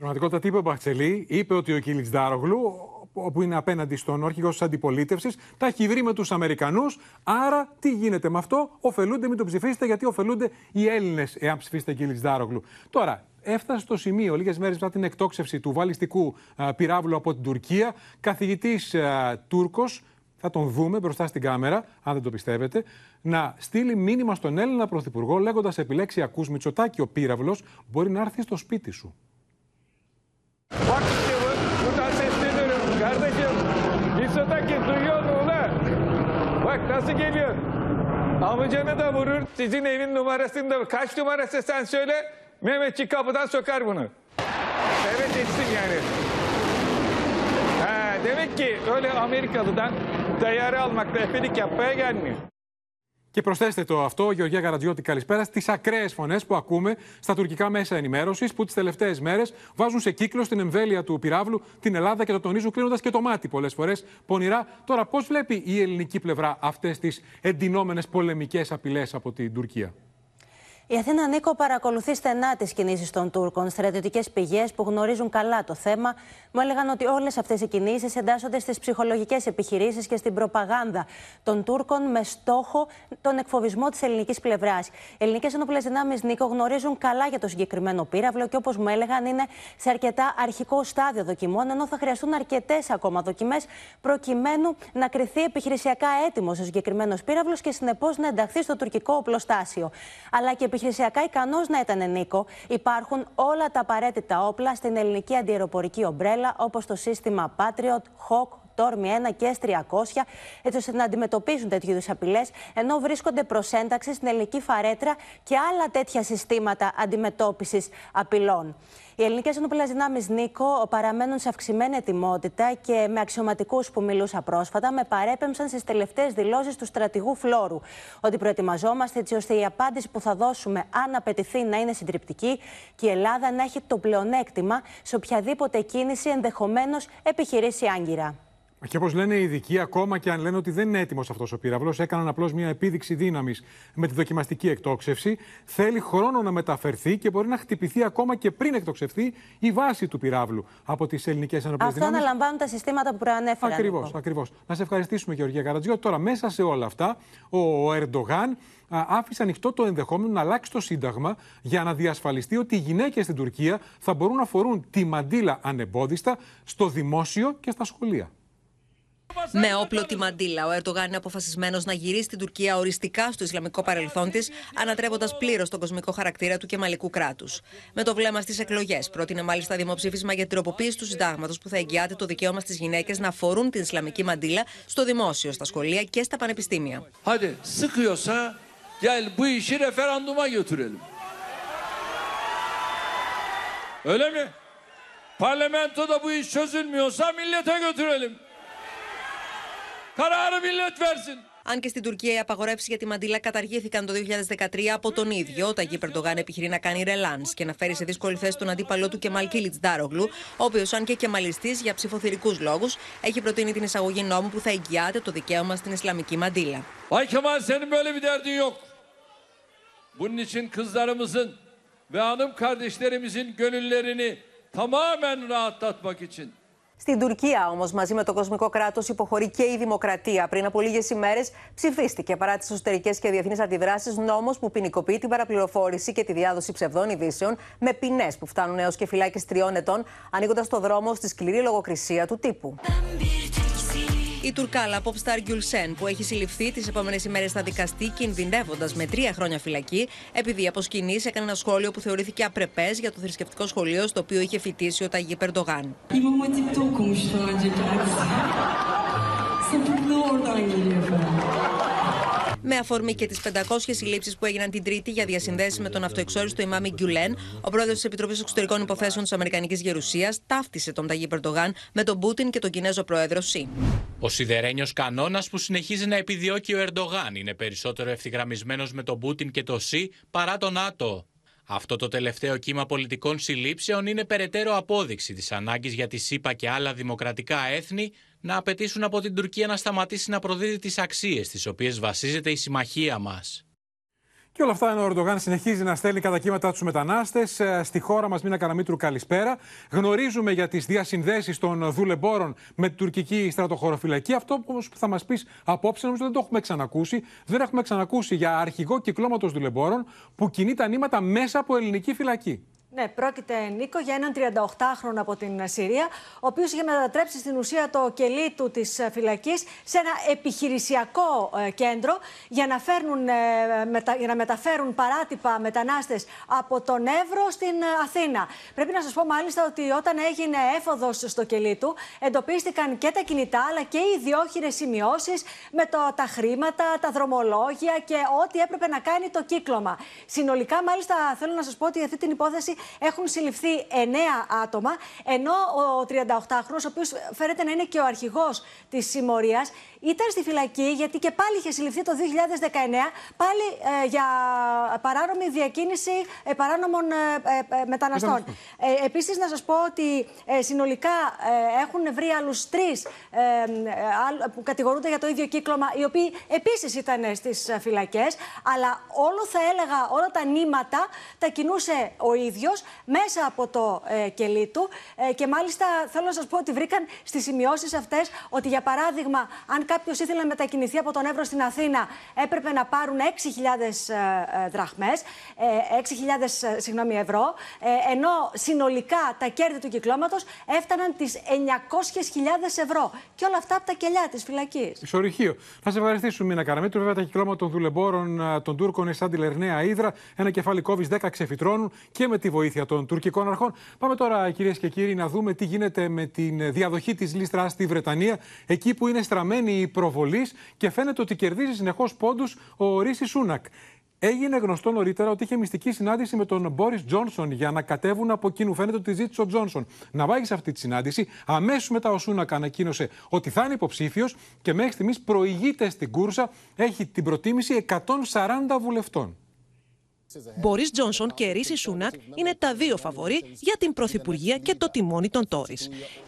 Στην πραγματικότητα, τι είπε ο Μπαχτσελή, είπε ότι ο Κιλιτζδάρογλου, όπου είναι απέναντι στον αρχηγό της αντιπολίτευσης, τα έχει βρει με τους Αμερικανούς. Άρα, τι γίνεται με αυτό, ωφελούνται, μην το ψηφίσετε, γιατί ωφελούνται οι Έλληνες, εάν ψηφίσετε Κιλιτζδάρογλου. Τώρα, έφτασε στο σημείο, λίγες μέρες μετά την εκτόξευση του βαλιστικού πυράβλου από την Τουρκία, καθηγητής Τούρκος, θα τον δούμε μπροστά στην κάμερα, αν δεν το πιστεύετε, να στείλει μήνυμα στον Έλληνα Πρωθυπουργό λέγοντας επιλέξει ακούς Μητσοτάκη ο πύραυλος μπορεί να έρθει στο σπίτι σου. Nasıl geliyor. Amcanı da vurur. Sizin evin numarasını da Kaç numarası sen söyle. Mehmetçik kapıdan sokar bunu. evet etsin yani. Ha, demek ki öyle Amerikalı'dan dayarı almakla efelik yapmaya gelmiyor. Και προσθέστε το αυτό, Γεωργία Καρατζιώτη, καλησπέρα, στις ακραίες φωνές που ακούμε στα τουρκικά μέσα ενημέρωσης που τις τελευταίες μέρες βάζουν σε κύκλο στην εμβέλεια του πυράβλου την Ελλάδα και το τονίζουν κλείνοντας και το μάτι πολλές φορές πονηρά. Τώρα, πώς βλέπει η ελληνική πλευρά αυτές τις εντυνόμενες πολεμικές απειλές από την Τουρκία; Η Αθήνα Νίκο παρακολουθεί στενά τις κινήσεις των Τούρκων. Στρατιωτικές πηγές που γνωρίζουν καλά το θέμα μου έλεγαν ότι όλες αυτές οι κινήσεις εντάσσονται στις ψυχολογικές επιχειρήσεις και στην προπαγάνδα των Τούρκων με στόχο τον εκφοβισμό της ελληνικής πλευράς. Οι ελληνικές ενόπλες δυνάμεις Νίκο γνωρίζουν καλά για το συγκεκριμένο πύραυλο και όπως μου έλεγαν είναι σε αρκετά αρχικό στάδιο δοκιμών, ενώ θα χρειαστούν αρκετές ακόμα δοκιμές προκειμένου να κρυθεί επιχειρησιακά έτοιμος ο συγκεκριμένος πύραυλος και συνεπώς να ενταχθεί στο τουρκικό οπλοστάσιο. Αλλά και επιχειρησιακά ικανός να ήταν Νίκο, υπάρχουν όλα τα απαραίτητα όπλα στην ελληνική αντιεροπορική ομπρέλα, όπως το σύστημα Patriot, Hawk, Τόρμη 1 και S300, έτσι ώστε να αντιμετωπίσουν τέτοιου είδους απειλές, ενώ βρίσκονται προς ένταξη στην ελληνική φαρέτρα και άλλα τέτοια συστήματα αντιμετώπισης απειλών. Οι ελληνικές ενόπλες δυνάμεις Νίκο παραμένουν σε αυξημένη ετοιμότητα και με αξιωματικούς που μιλούσα πρόσφατα με παρέπεμψαν στις τελευταίες δηλώσεις του στρατηγού Φλόρου. Ότι προετοιμαζόμαστε έτσι ώστε η απάντηση που θα δώσουμε, αν απαιτηθεί, να είναι συντριπτική και η Ελλάδα να έχει το πλεονέκτημα σε οποιαδήποτε κίνηση ενδεχομένως επιχειρήσει άγκυρα. Και όπως λένε οι ειδικοί, ακόμα και αν λένε ότι δεν είναι έτοιμος αυτός ο πύραυλος, έκαναν απλώς μια επίδειξη δύναμης με τη δοκιμαστική εκτόξευση. Θέλει χρόνο να μεταφερθεί και μπορεί να χτυπηθεί ακόμα και πριν εκτοξευθεί η βάση του πυράβλου από τις ελληνικές ενοπλέ Αυτό αναλαμβάνουν τα συστήματα που προανέφερα. Ακριβώς, ακριβώς. Να σε ευχαριστήσουμε, Γεωργία Καρατζιώτη. Τώρα, μέσα σε όλα αυτά, ο Ερντογάν άφησε ανοιχτό το ενδεχόμενο να αλλάξει το Σύνταγμα για να διασφαλιστεί ότι οι γυναίκες στην Τουρκία θα μπορούν να φορούν τη μαντήλα ανεμπόδιστα στο δημόσιο και στα σχολεία. Με όπλο τη μαντήλα, ο Ερντογάν είναι αποφασισμένος να γυρίσει την Τουρκία οριστικά στο Ισλαμικό παρελθόν της, ανατρέποντας πλήρως τον κοσμικό χαρακτήρα του κεμαλικού κράτους. Με το βλέμμα στις εκλογές, πρότεινε μάλιστα δημοψήφισμα για τροποποίηση του συντάγματος που θα εγγυάται το δικαίωμα στις γυναίκες να φορούν την Ισλαμική μαντήλα στο δημόσιο, στα σχολεία και στα πανεπιστήμια. Hadi sıkıyorsa gel bu işi referanduma götürelim. Öyle mi? Parlamentoda bu iş çözülmüyorsa millete götürelim. Kararı millet versin. Αν και στην Τουρκία οι απαγορεύσει για τη μαντήλα καταργήθηκαν το 2013 από τον ίδιο, ο Ταγί Περντογάν επιχειρεί να κάνει ρελάνς και να φέρει σε δύσκολη θέση τον αντίπαλό του Κεμάλ Κίλιτς Ντάρογλου, ο οποίος, αν και κεμαλιστής για ψηφοθυρικούς λόγους, έχει προτείνει την εισαγωγή νόμου που θα εγγυάται το δικαίωμα στην Ισλαμική μαντήλα. Ay Kemal senin böyle bir derdin yok. Bunun için kızlarımızın ve hanım kardeşlerimizin gönüllerini tamamen rahatlatmak için Στην Τουρκία, όμως, μαζί με το κοσμικό κράτος, υποχωρεί και η δημοκρατία. Πριν από λίγες ημέρες, ψηφίστηκε παρά τι εσωτερικές και διεθνείς αντιδράσεις νόμος που ποινικοποιεί την παραπληροφόρηση και τη διάδοση ψευδών ειδήσεων με ποινές που φτάνουν έως και φυλάκιση τριών ετών, ανοίγοντας το δρόμο στη σκληρή λογοκρισία του τύπου. Η Τουρκάλα Popstar Gülsen, που έχει συλληφθεί τις επόμενες ημέρες θα δικαστεί, κινδυνεύοντας με τρία χρόνια φυλακή, επειδή από σκηνής έκανε ένα σχόλιο που θεωρήθηκε απρεπές για το θρησκευτικό σχολείο στο οποίο είχε φοιτήσει ο Ταγί Περντογάν. Με αφορμή και τις 500 συλλήψεις που έγιναν την Τρίτη για διασυνδέσεις με τον αυτοεξόριστο ημάμι Γκιουλέν, ο πρόεδρος της Επιτροπής Εξωτερικών Υποθέσεων της Αμερικανικής Γερουσίας ταύτισε τον Ταγί Περντογάν με τον Πούτιν και τον Κινέζο πρόεδρο Σι. Ο σιδερένιος κανόνας που συνεχίζει να επιδιώκει ο Ερντογάν είναι περισσότερο ευθυγραμμισμένος με τον Πούτιν και το ΣΥ παρά τον ΝΑΤΟ. Αυτό το τελευταίο κύμα πολιτικών συλλήψεων είναι περαιτέρω απόδειξη της ανάγκης για τη ΣΥΠΑ και άλλα δημοκρατικά έθνη να απαιτήσουν από την Τουρκία να σταματήσει να προδίδει τις αξίες τις οποίες βασίζεται η συμμαχία μας. Και όλα αυτά ενώ ο Ερντογάν συνεχίζει να στέλνει κατά κύματα τους μετανάστες. Στη χώρα μας, Μίνα Καραμίτρου, καλησπέρα. Γνωρίζουμε για τις διασυνδέσεις των δουλεμπόρων με την τουρκική στρατοχωροφυλακή. Αυτό που θα μας πεις απόψε, νομίζω δεν το έχουμε ξανακούσει. Δεν έχουμε ξανακούσει για αρχηγό κυκλώματος δουλεμπόρων που κινεί τα νήματα μέσα από ελληνική φυλακή. Ναι, πρόκειται, Νίκο, για έναν 38χρονο από την Συρία, ο οποίος είχε μετατρέψει στην ουσία το κελί του της φυλακής σε ένα επιχειρησιακό ε, κέντρο για να, φέρνουν, ε, μετα, για να μεταφέρουν παράτυπα μετανάστες από τον Εύρο στην ε, Αθήνα. Πρέπει να σας πω μάλιστα ότι όταν έγινε έφοδος στο κελί του, εντοπίστηκαν και τα κινητά αλλά και οι ιδιόχειρες σημειώσεις με το, τα χρήματα, τα δρομολόγια και ό,τι έπρεπε να κάνει το κύκλωμα. Συνολικά, μάλιστα, θέλω να σας πω ότι αυτή την υπόθεση έχουν συλληφθεί 9 άτομα, ενώ ο 38χρονο, ο οποίος φαίνεται να είναι και ο αρχηγός της συμμορίας, ήταν στη φυλακή γιατί και πάλι είχε συλληφθεί το 2019 πάλι ε, για παράνομη διακίνηση ε, παράνομων ε, μεταναστών. Ε, Επίσης να σας πω ότι συνολικά έχουν βρει άλλους τρεις που κατηγορούνται για το ίδιο κύκλωμα οι οποίοι επίσης ήταν στις φυλακές αλλά όλο θα έλεγα όλα τα νήματα τα κινούσε ο ίδιος μέσα από το κελί του και μάλιστα θέλω να σας πω ότι βρήκαν στις σημειώσεις αυτές ότι για παράδειγμα αν κάποιος ήθελε να μετακινηθεί από τον Εύρο στην Αθήνα, έπρεπε να πάρουν 6.000 δραχμές, 6.000 συγγνώμη, ευρώ, ε, ενώ συνολικά τα κέρδη του κυκλώματος έφταναν τις 900.000 ευρώ. Και όλα αυτά από τα κελιά της φυλακής. Ισορυχείο. Θα σε ευχαριστήσουμε, Μίνα Καραμίτου. Βέβαια, τα κυκλώματα των δουλεμπόρων των Τούρκων είναι σαν τη Λερναία Ήδρα. Ένα κεφάλι κόβει 10 ξεφυτρώνουν και με τη βοήθεια των τουρκικών αρχών. Πάμε τώρα, κυρίες και κύριοι, να δούμε τι γίνεται με τη διαδοχή της λίστρα στη Βρετανία, εκεί που είναι στραμμένη η προβολής και φαίνεται ότι κερδίζει συνεχώς πόντους ο Ρίση Σούνακ. Έγινε γνωστό νωρίτερα ότι είχε μυστική συνάντηση με τον Μπόρις Τζόνσον για να κατέβουν από εκείνου. Φαίνεται ότι ζήτησε ο Τζόνσον να βάγει σε αυτή τη συνάντηση. Αμέσως μετά ο Σούνακ ανακοίνωσε ότι θα είναι υποψήφιος και μέχρι στιγμής προηγείται στην κούρσα. Έχει την προτίμηση 140 βουλευτών. Μπορί Τζόνσον και Ρίση Σούνακ είναι τα δύο φαβορή για την Πρωθυπουργία και το τιμόνι των Τόρι.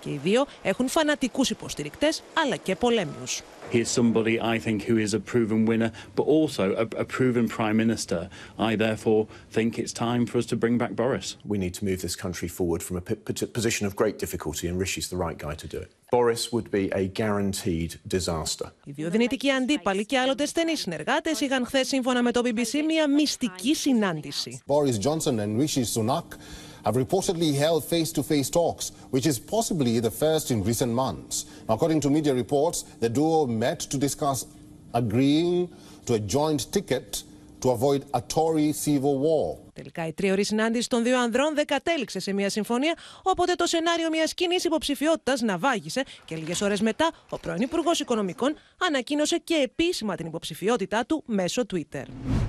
Και οι δύο έχουν φανατικούς υποστηρικτές αλλά και πολέμιους. He's somebody I think who is a proven winner, but also a, a, proven prime minister. I therefore think it's time for us to bring back Boris. We need to move this country forward from a position of great difficulty, and Rishi's the right guy to do it. Boris would be a guaranteed disaster. Οι δύο δυνητικοί αντίπαλοι και άλλοτε στενοί συνεργάτε είχαν χθε, σύμφωνα με το BBC, μια μυστική συνάντηση. Boris Johnson and Rishi Sunak have reportedly held face-to-face talks, which is possibly the first in recent months. According to media reports, the duo met to discuss agreeing to a joint ticket to avoid a Tory civil war. Τελικά η τρίωρη συνάντηση των δύο ανδρών δεν κατέληξε σε μια συμφωνία, οπότε το σενάριο μιας κοινής υποψηφιότητας ναυάγησε και λίγες ώρες μετά ο πρώην Υπουργός Οικονομικών ανακοίνωσε και επίσημα την υποψηφιότητά του μέσω Twitter.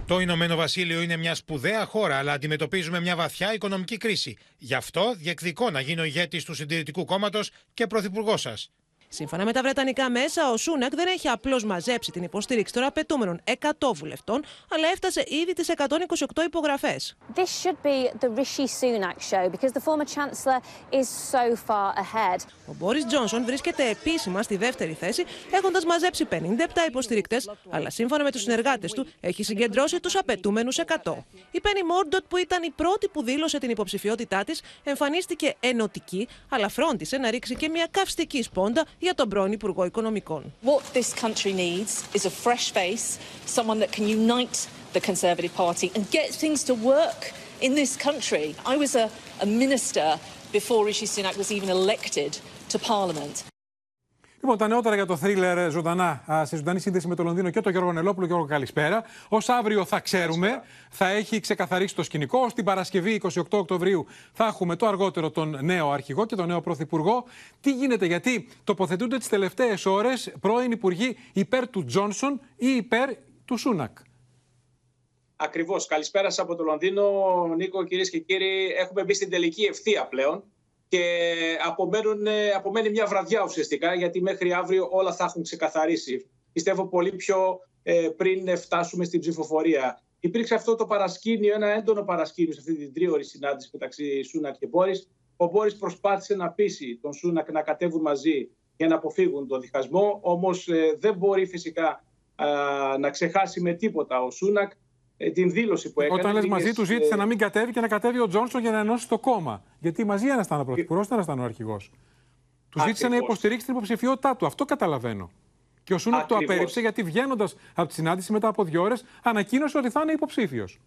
Το Ηνωμένο Βασίλειο είναι μια σπουδαία χώρα, αλλά αντιμετωπίζουμε μια βαθιά οικονομική κρίση. Γι' αυτό διεκδικώ να γίνω ηγέτης του Συντηρητικού Κόμματος και πρωθυπουργός σας. Σύμφωνα με τα Βρετανικά μέσα, ο Σούνακ δεν έχει απλώς μαζέψει την υποστήριξη των απαιτούμενων 100 βουλευτών, αλλά έφτασε ήδη τις 128 υπογραφές. This should be the Rishi Sunak show because the former chancellor is so far ahead. Ο Μπόρις Τζόνσον βρίσκεται επίσημα στη δεύτερη θέση, έχοντας μαζέψει 57 υποστηρικτές, αλλά σύμφωνα με τους συνεργάτες του έχει συγκεντρώσει τους απαιτούμενους 100. Η Πένι Μόρντοτ, που ήταν η πρώτη που δήλωσε την υποψηφιότητά της, εμφανίστηκε ενωτική, αλλά φρόντισε να ρίξει και μια καυστική σπόντα για τον πρώην Υπουργό Οικονομικών. What this country needs is a fresh face, someone that can unite the Conservative Party and get things to work in this country. I was a, a minister before Rishi Sunak was even elected to Parliament. Λοιπόν, τα νεότερα για το θρίλερ ζωντανά σε ζωντανή σύνδεση με το Λονδίνο και το Γιώργο Νελόπουλο. Γιώργο, καλησπέρα. Ω αύριο θα ξέρουμε, θα έχει ξεκαθαρίσει το σκηνικό. Ω την Παρασκευή 28 Οκτωβρίου θα έχουμε το αργότερο τον νέο αρχηγό και τον νέο πρωθυπουργό. Τι γίνεται, γιατί τοποθετούνται τις τελευταίες ώρες πρώην υπουργοί υπέρ του Τζόνσον ή υπέρ του Σούνακ. Ακριβώς. Καλησπέρα σας από το Λονδίνο, Νίκο, κυρίες και κύριοι. Έχουμε μπει στην τελική ευθεία πλέον και απομένουν, απομένει μια βραδιά ουσιαστικά γιατί μέχρι αύριο όλα θα έχουν ξεκαθαρίσει. Πιστεύω πολύ πιο ε, πριν φτάσουμε στην ψηφοφορία. Υπήρξε αυτό το παρασκήνιο, ένα έντονο παρασκήνιο σε αυτή την τρίωρη συνάντηση μεταξύ Σούνακ και Μπόρις. Ο Μπόρις προσπάθησε να πείσει τον Σούνακ να κατέβουν μαζί για να αποφύγουν τον διχασμό, όμως ε, δεν μπορεί φυσικά να ξεχάσει με τίποτα ο Σούνακ ε, την δήλωση που έκανε. Όταν λες μαζί τους, ζήτησε να μην κατέβει και να κατέβει ο Τζόνσον για να ενώσει το κόμμα. Γιατί μαζί ένας ήταν ο πρωθυπουργός, δεν ήταν ο αρχηγός. Τους ζήτησε να υποστηρίξει την υποψηφιότητά του. Αυτό καταλαβαίνω. Και ο Σούνακ το απέρριψε γιατί βγαίνοντας από τη συνάντηση μετά από δύο ώρες ανακοίνωσε ότι θα είναι υποψήφιος.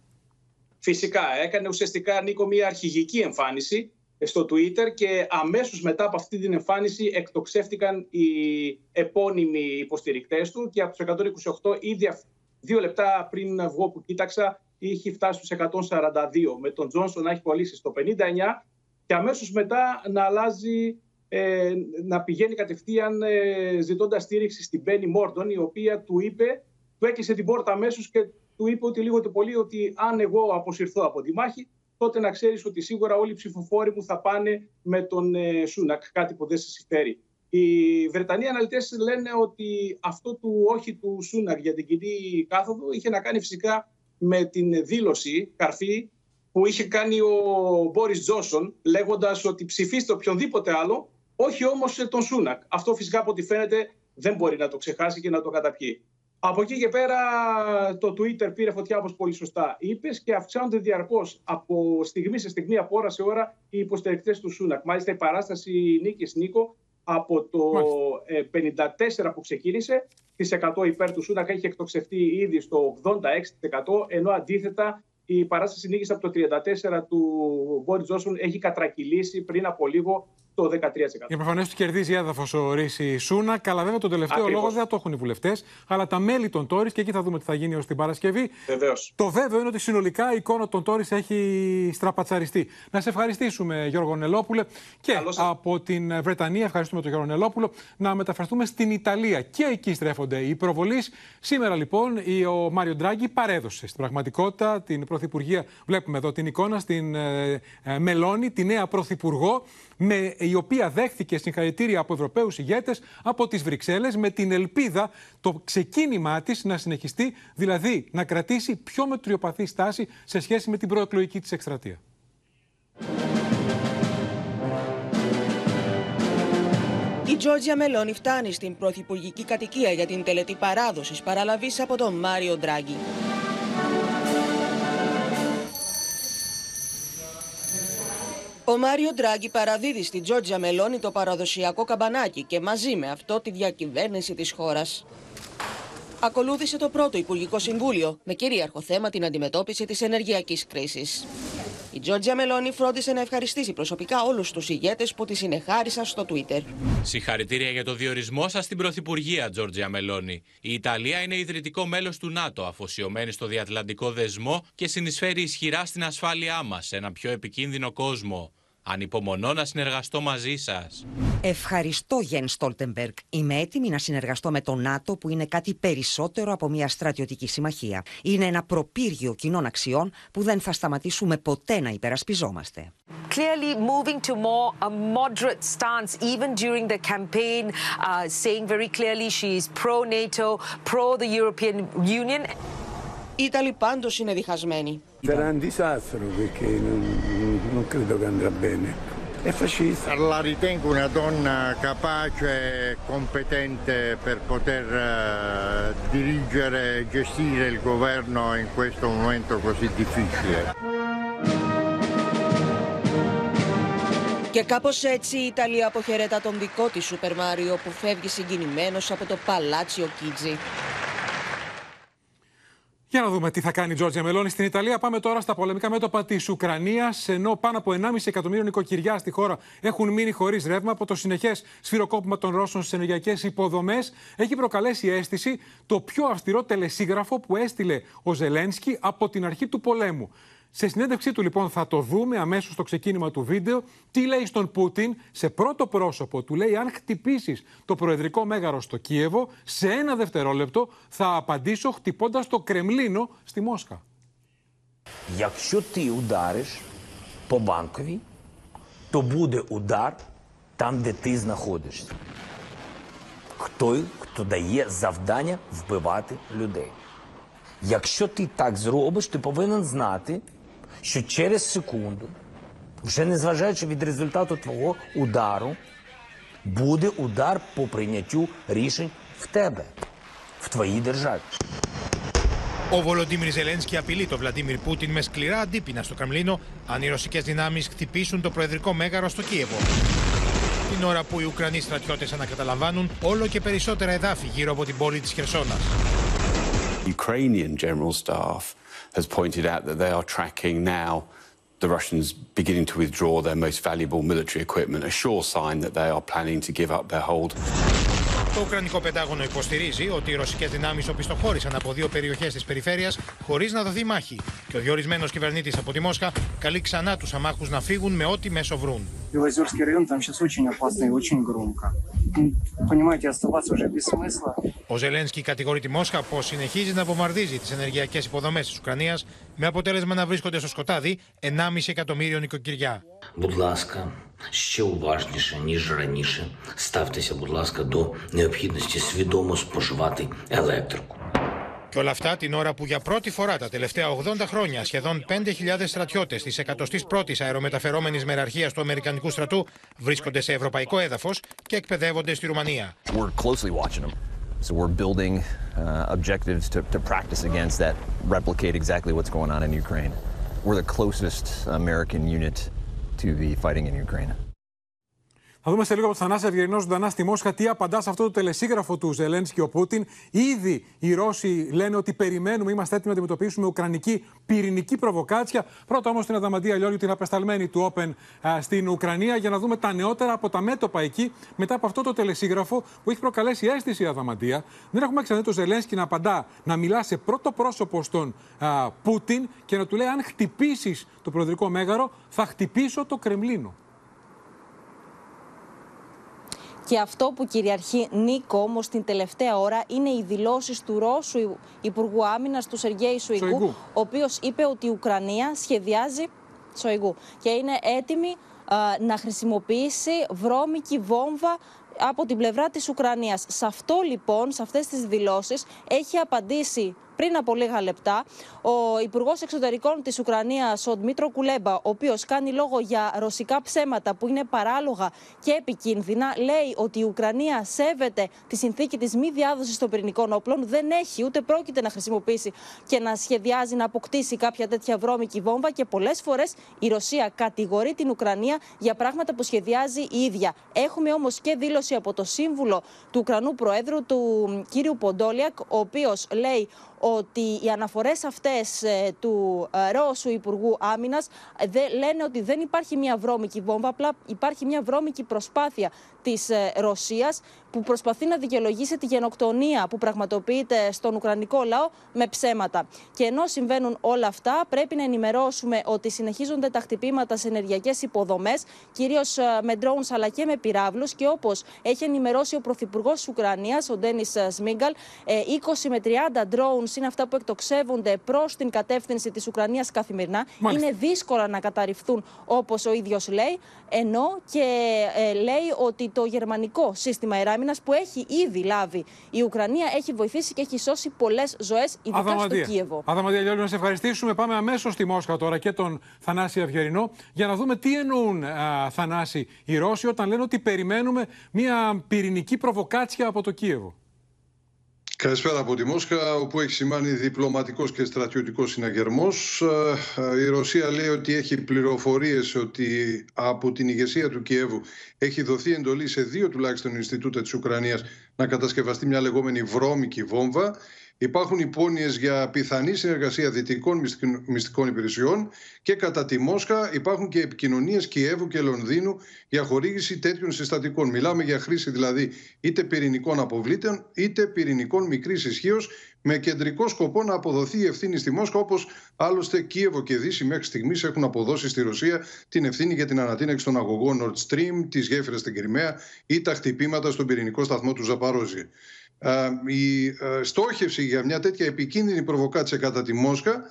Φυσικά. Έκανε ουσιαστικά Νίκο μια αρχηγική εμφάνιση στο Twitter και αμέσως μετά από αυτή την εμφάνιση εκτοξεύτηκαν οι επώνυμοι υποστηρικτές του και από τους 128 ήδη Δύο λεπτά πριν βγω που κοίταξα, είχε φτάσει στους 142. Με τον Τζόνσον να έχει κολλήσει στο 59 και αμέσως μετά να αλλάζει, ε, να πηγαίνει κατευθείαν ε, ζητώντας στήριξη στην Μπένι Μόρντον, η οποία του είπε, του έκλεισε την πόρτα αμέσως και του είπε ότι λίγο το πολύ ότι αν εγώ αποσυρθώ από τη μάχη, τότε να ξέρεις ότι σίγουρα όλοι οι ψηφοφόροι μου θα πάνε με τον ε, Σούνακ, κάτι που δεν σε συμφέρει. Οι Βρετανοί αναλυτές λένε ότι αυτό του όχι του Σούνακ για την κοινή κάθοδο είχε να κάνει φυσικά με την δήλωση καρφή που είχε κάνει ο Μπόρις Τζόσον λέγοντας ότι ψηφίστε οποιονδήποτε άλλο, όχι όμως τον Σούνακ. Αυτό φυσικά από ό,τι φαίνεται δεν μπορεί να το ξεχάσει και να το καταπιεί. Από εκεί και πέρα το Twitter πήρε φωτιά όπως πολύ σωστά είπες και αυξάνονται διαρκώς από στιγμή σε στιγμή, από ώρα σε ώρα οι υποστηρικτές του Σούνακ. Μάλιστα η παράσταση Νίκης Νίκο από το 54 που ξεκίνησε τις 100 υπέρ του Σούνακ έχει εκτοξευτεί ήδη στο 86% ενώ αντίθετα η παράσταση νίκης από το 34 του Μπόρι Τζόσον έχει κατρακυλήσει πριν από λίγο το 13%. Για προφανέ του κερδίζει έδαφος ο Ρίση Σούνα. Καλά, βέβαια τον τελευταίο Ακριβώς. λόγο δεν το έχουν οι βουλευτές, αλλά τα μέλη των Τόρι και εκεί θα δούμε τι θα γίνει ως την Παρασκευή. Βεβαίως. Το βέβαιο είναι ότι συνολικά η εικόνα των Τόρι έχει στραπατσαριστεί. Να σε ευχαριστήσουμε, Γιώργο Νελόπουλε. Και από την Βρετανία, ευχαριστούμε τον Γιώργο Νελόπουλο, να μεταφραστούμε στην Ιταλία. Και εκεί στρέφονται οι προβολείς. Σήμερα λοιπόν ο Μάριο Ντράγκη παρέδωσε στην πραγματικότητα την Πρωθυπουργία. Βλέπουμε εδώ την εικόνα στην ε, ε, Μελώνη, τη νέα Πρωθυπουργό με, η οποία δέχθηκε συγχαρητήρια από Ευρωπαίους ηγέτες από τις Βρυξέλλες με την ελπίδα το ξεκίνημά της να συνεχιστεί, δηλαδή να κρατήσει πιο μετριοπαθή στάση σε σχέση με την προεκλογική της εκστρατεία. Η Τζόρτζια Μελώνη φτάνει στην πρωθυπουργική κατοικία για την τελετή παράδοσης παραλαβής από τον Μάριο Ντράγκη. Ο Μάριο Ντράγκη παραδίδει στην Τζόρτζια Μελώνη το παραδοσιακό καμπανάκι και μαζί με αυτό τη διακυβέρνηση της χώρας. Ακολούθησε το πρώτο Υπουργικό Συμβούλιο με κυρίαρχο θέμα την αντιμετώπιση της ενεργειακής κρίσης. Η Τζόρτζια Μελώνη φρόντισε να ευχαριστήσει προσωπικά όλους τους ηγέτες που τη συνεχάρισαν στο Twitter. Συγχαρητήρια για το διορισμό σας στην Πρωθυπουργία, Τζόρτζια Μελώνη. Η Ιταλία είναι ιδρυτικό μέλος του ΝΑΤΟ, αφοσιωμένη στο διατλαντικό δεσμό και συνεισφέρει ισχυρά στην ασφάλειά μας σε ένα πιο επικίνδυνο κόσμο. Ανυπομονώ να συνεργαστώ μαζί σας. Ευχαριστώ, Γεν Στόλτεμπεργκ. Είμαι έτοιμη να συνεργαστώ με το ΝΑΤΟ, που είναι κάτι περισσότερο από μια στρατιωτική συμμαχία. Είναι ένα προπύργιο κοινών αξιών που δεν θα σταματήσουμε ποτέ να υπερασπιζόμαστε. Clearly moving to more a moderate stance, even during the campaign, uh, saying very clearly she is pro-NATO, pro-the European Union. Οι Ιταλοί πάντως είναι διχασμένοι. Sarà un disastro perché non, non credo che andrà bene. È fascista. La ritengo una donna capace e competente per poter uh, dirigere e gestire il governo in questo momento così difficile. Και κάπως έτσι η Ιταλία αποχαιρέτα τον δικό της Σούπερ Μάριο που φεύγει συγκινημένος από το Παλάτσιο Κίτζι. Για να δούμε τι θα κάνει η Τζόρτζια Μελώνη στην Ιταλία. Πάμε τώρα στα πολεμικά μέτωπα της Ουκρανίας. Ενώ πάνω από 1,5 εκατομμύριο νοικοκυριά στη χώρα έχουν μείνει χωρίς ρεύμα από το συνεχές σφυροκόπημα των Ρώσων στις ενεργειακές υποδομές, έχει προκαλέσει αίσθηση το πιο αυστηρό τελεσίγραφο που έστειλε ο Ζελένσκι από την αρχή του πολέμου. Σε συνέντευξή του λοιπόν θα το δούμε αμέσως στο ξεκίνημα του βίντεο τι λέει στον Πούτιν σε πρώτο πρόσωπο. Του λέει αν χτυπήσεις το προεδρικό μέγαρο στο Κίεβο σε ένα δευτερόλεπτο θα απαντήσω χτυπώντας το Κρεμλίνο στη Μόσχα. Якщо ти удариш по банковій, то буде удар там, де ти знаходишся. Хто, хто дає завдання вбивати людей. Якщо ти так зробиш, ти повинен знати, що через секунду, вже незважаючи від результату твого удару, буде удар по прийняттю рішень в тебе, в твоїй державі. Ο Βολοντίμιρ Ζελένσκι απειλεί τον Βλαντίμιρ Πούτιν με σκληρά αντίπεινα στο Κρεμλίνο αν οι ρωσικέ δυνάμει χτυπήσουν το προεδρικό μέγαρο στο Κίεβο. Την ώρα που οι Ουκρανοί στρατιώτε ανακαταλαμβάνουν όλο και περισσότερα εδάφη γύρω από την πόλη τη Χερσόνα. Ukrainian general staff has pointed out that they are tracking now the Russians beginning to withdraw their most valuable military equipment, a sure sign that they are planning to give up their hold. Το Ουκρανικό Πεντάγωνο υποστηρίζει ότι οι ρωσικές δυνάμεις οπισθοχώρησαν από δύο περιοχές της περιφέρειας χωρίς να δοθεί μάχη. Και ο διορισμένος κυβερνήτης από τη Μόσχα καλεί ξανά τους αμάχους να φύγουν με ό,τι μέσο βρουν. Белозерский район, там сейчас очень опасно и очень громко. Понимаете, оставаться уже без смысла. Ο Ζελένσκι κατηγορεί τη Μόσχα πω συνεχίζει να βομβαρδίζει τι ενεργειακέ υποδομέ τη Ουκρανία με αποτέλεσμα να βρίσκονται στο σκοτάδι 1,5 εκατομμύριο νοικοκυριά. Будь ласка, ще уважніше, ніж раніше. Ставтеся, будь ласка, до необхідності свідомо споживати електрику. Και όλα αυτά την ώρα που για πρώτη φορά τα τελευταία 80 χρόνια σχεδόν 5.000 στρατιώτες της 101ης αερομεταφερόμενης μεραρχίας του Αμερικανικού στρατού βρίσκονται σε ευρωπαϊκό έδαφος και εκπαιδεύονται στη Ρουμανία. We're closely watching them. So we're building uh, objectives to, to practice against that replicate exactly what's going on in Ukraine. We're the closest American unit to be fighting in Ukraine. Θα δούμε σε λίγο από τον Θανάση Αυγερινό ζωντανά στη Μόσχα τι απαντά σε αυτό το τελεσίγραφο του Ζελένσκι ο Πούτιν. Ήδη οι Ρώσοι λένε ότι περιμένουμε, είμαστε έτοιμοι να αντιμετωπίσουμε ουκρανική πυρηνική προβοκάτσια. Πρώτα όμως την Αδαμαντία Λιόλιου, την απεσταλμένη του Όπεν στην Ουκρανία, για να δούμε τα νεότερα από τα μέτωπα εκεί μετά από αυτό το τελεσίγραφο που έχει προκαλέσει αίσθηση η Αδαμαντία. Δεν έχουμε ξαναδεί τον Ζελένσκι να απαντά, να μιλά σε πρώτο πρόσωπο στον α, Πούτιν και να του λέει: Αν χτυπήσεις το προεδρικό μέγαρο, θα χτυπήσω το Κρεμλίνο. Και αυτό που κυριαρχεί Νίκο όμως την τελευταία ώρα είναι οι δηλώσεις του Ρώσου Υπουργού Άμυνας του Σεργέη Σουηγού, ο οποίος είπε ότι η Ουκρανία σχεδιάζει. Σοϊγού, και είναι έτοιμη να χρησιμοποιήσει βρώμικη βόμβα από την πλευρά της Ουκρανίας. Σε αυτό λοιπόν, σε αυτές τις δηλώσεις, έχει απαντήσει πριν από λίγα λεπτά ο Υπουργός Εξωτερικών της Ουκρανίας, ο Δημήτρος Κουλέμπα, ο οποίος κάνει λόγο για ρωσικά ψέματα που είναι παράλογα και επικίνδυνα, λέει ότι η Ουκρανία σέβεται τη συνθήκη της μη διάδοσης των πυρηνικών όπλων, δεν έχει ούτε πρόκειται να χρησιμοποιήσει και να σχεδιάζει να αποκτήσει κάποια τέτοια βρώμικη βόμβα και πολλές φορές η Ρωσία κατηγορεί την Ουκρανία για πράγματα που σχεδιάζει η ίδια. Έχουμε όμως και δήλωση από το σύμβουλο του Ουκρανού Προέδρου, του κύριου Ποντόλιακ, ο οποίος λέει ότι οι αναφορές αυτές ε, του ε, Ρώσου Υπουργού Άμυνας λένε ότι δεν υπάρχει μια βρώμικη βόμβα, απλά υπάρχει μια βρώμικη προσπάθεια της ε, Ρωσίας που προσπαθεί να δικαιολογήσει τη γενοκτονία που πραγματοποιείται στον Ουκρανικό λαό με ψέματα. Και ενώ συμβαίνουν όλα αυτά, πρέπει να ενημερώσουμε ότι συνεχίζονται τα χτυπήματα σε ενεργειακές υποδομές, κυρίως με drones αλλά και με πυράβλους. Και όπως έχει ενημερώσει ο Πρωθυπουργός της Ουκρανίας, ο Ντένις Σμίγκαλ, 20 με 30 drones είναι αυτά που εκτοξεύονται προς την κατεύθυνση της Ουκρανίας καθημερινά. Είναι δύσκολα να καταρριφθούν όπως ο ίδιος λέει. Ενώ και ε, λέει ότι το γερμανικό σύστημα εράμινα που έχει ήδη λάβει η Ουκρανία έχει βοηθήσει και έχει σώσει πολλές ζωές, ειδικά Αδαμαντία. στο Κίεβο. Αδαμαντία, Λιόλου, να σε ευχαριστήσουμε. Πάμε αμέσως στη Μόσχα τώρα και τον Θανάση Αυγερινό για να δούμε τι εννοούν α, Θανάση οι Ρώσοι όταν λένε ότι περιμένουμε μια πυρηνική προβοκάτσια από το Κίεβο. Καλησπέρα από τη Μόσχα, όπου έχει σημάνει διπλωματικός και στρατιωτικός συναγερμός. Ε, η Ρωσία λέει ότι έχει πληροφορίες ότι από την ηγεσία του Κιέβου έχει δοθεί εντολή σε δύο τουλάχιστον Ινστιτούτα της Ουκρανίας να κατασκευαστεί μια λεγόμενη βρώμικη βόμβα. Υπάρχουν υπόνοιες για πιθανή συνεργασία δυτικών μυστικών υπηρεσιών και κατά τη Μόσχα υπάρχουν και επικοινωνίες Κιέβου και Λονδίνου για χορήγηση τέτοιων συστατικών. Μιλάμε για χρήση δηλαδή είτε πυρηνικών αποβλήτων είτε πυρηνικών μικρής ισχύως με κεντρικό σκοπό να αποδοθεί η ευθύνη στη Μόσχα, όπως άλλωστε Κίεβο και Δύση μέχρι στιγμής έχουν αποδώσει στη Ρωσία την ευθύνη για την ανατείναξη των αγωγών Nord Stream, τις γέφυρες στην Κρυμαία ή τα χτυπήματα στον πυρηνικό σταθμό του Ζαπαρόζη η ε, στόχευση για μια τέτοια επικίνδυνη προβοκάτσια κατά τη Μόσχα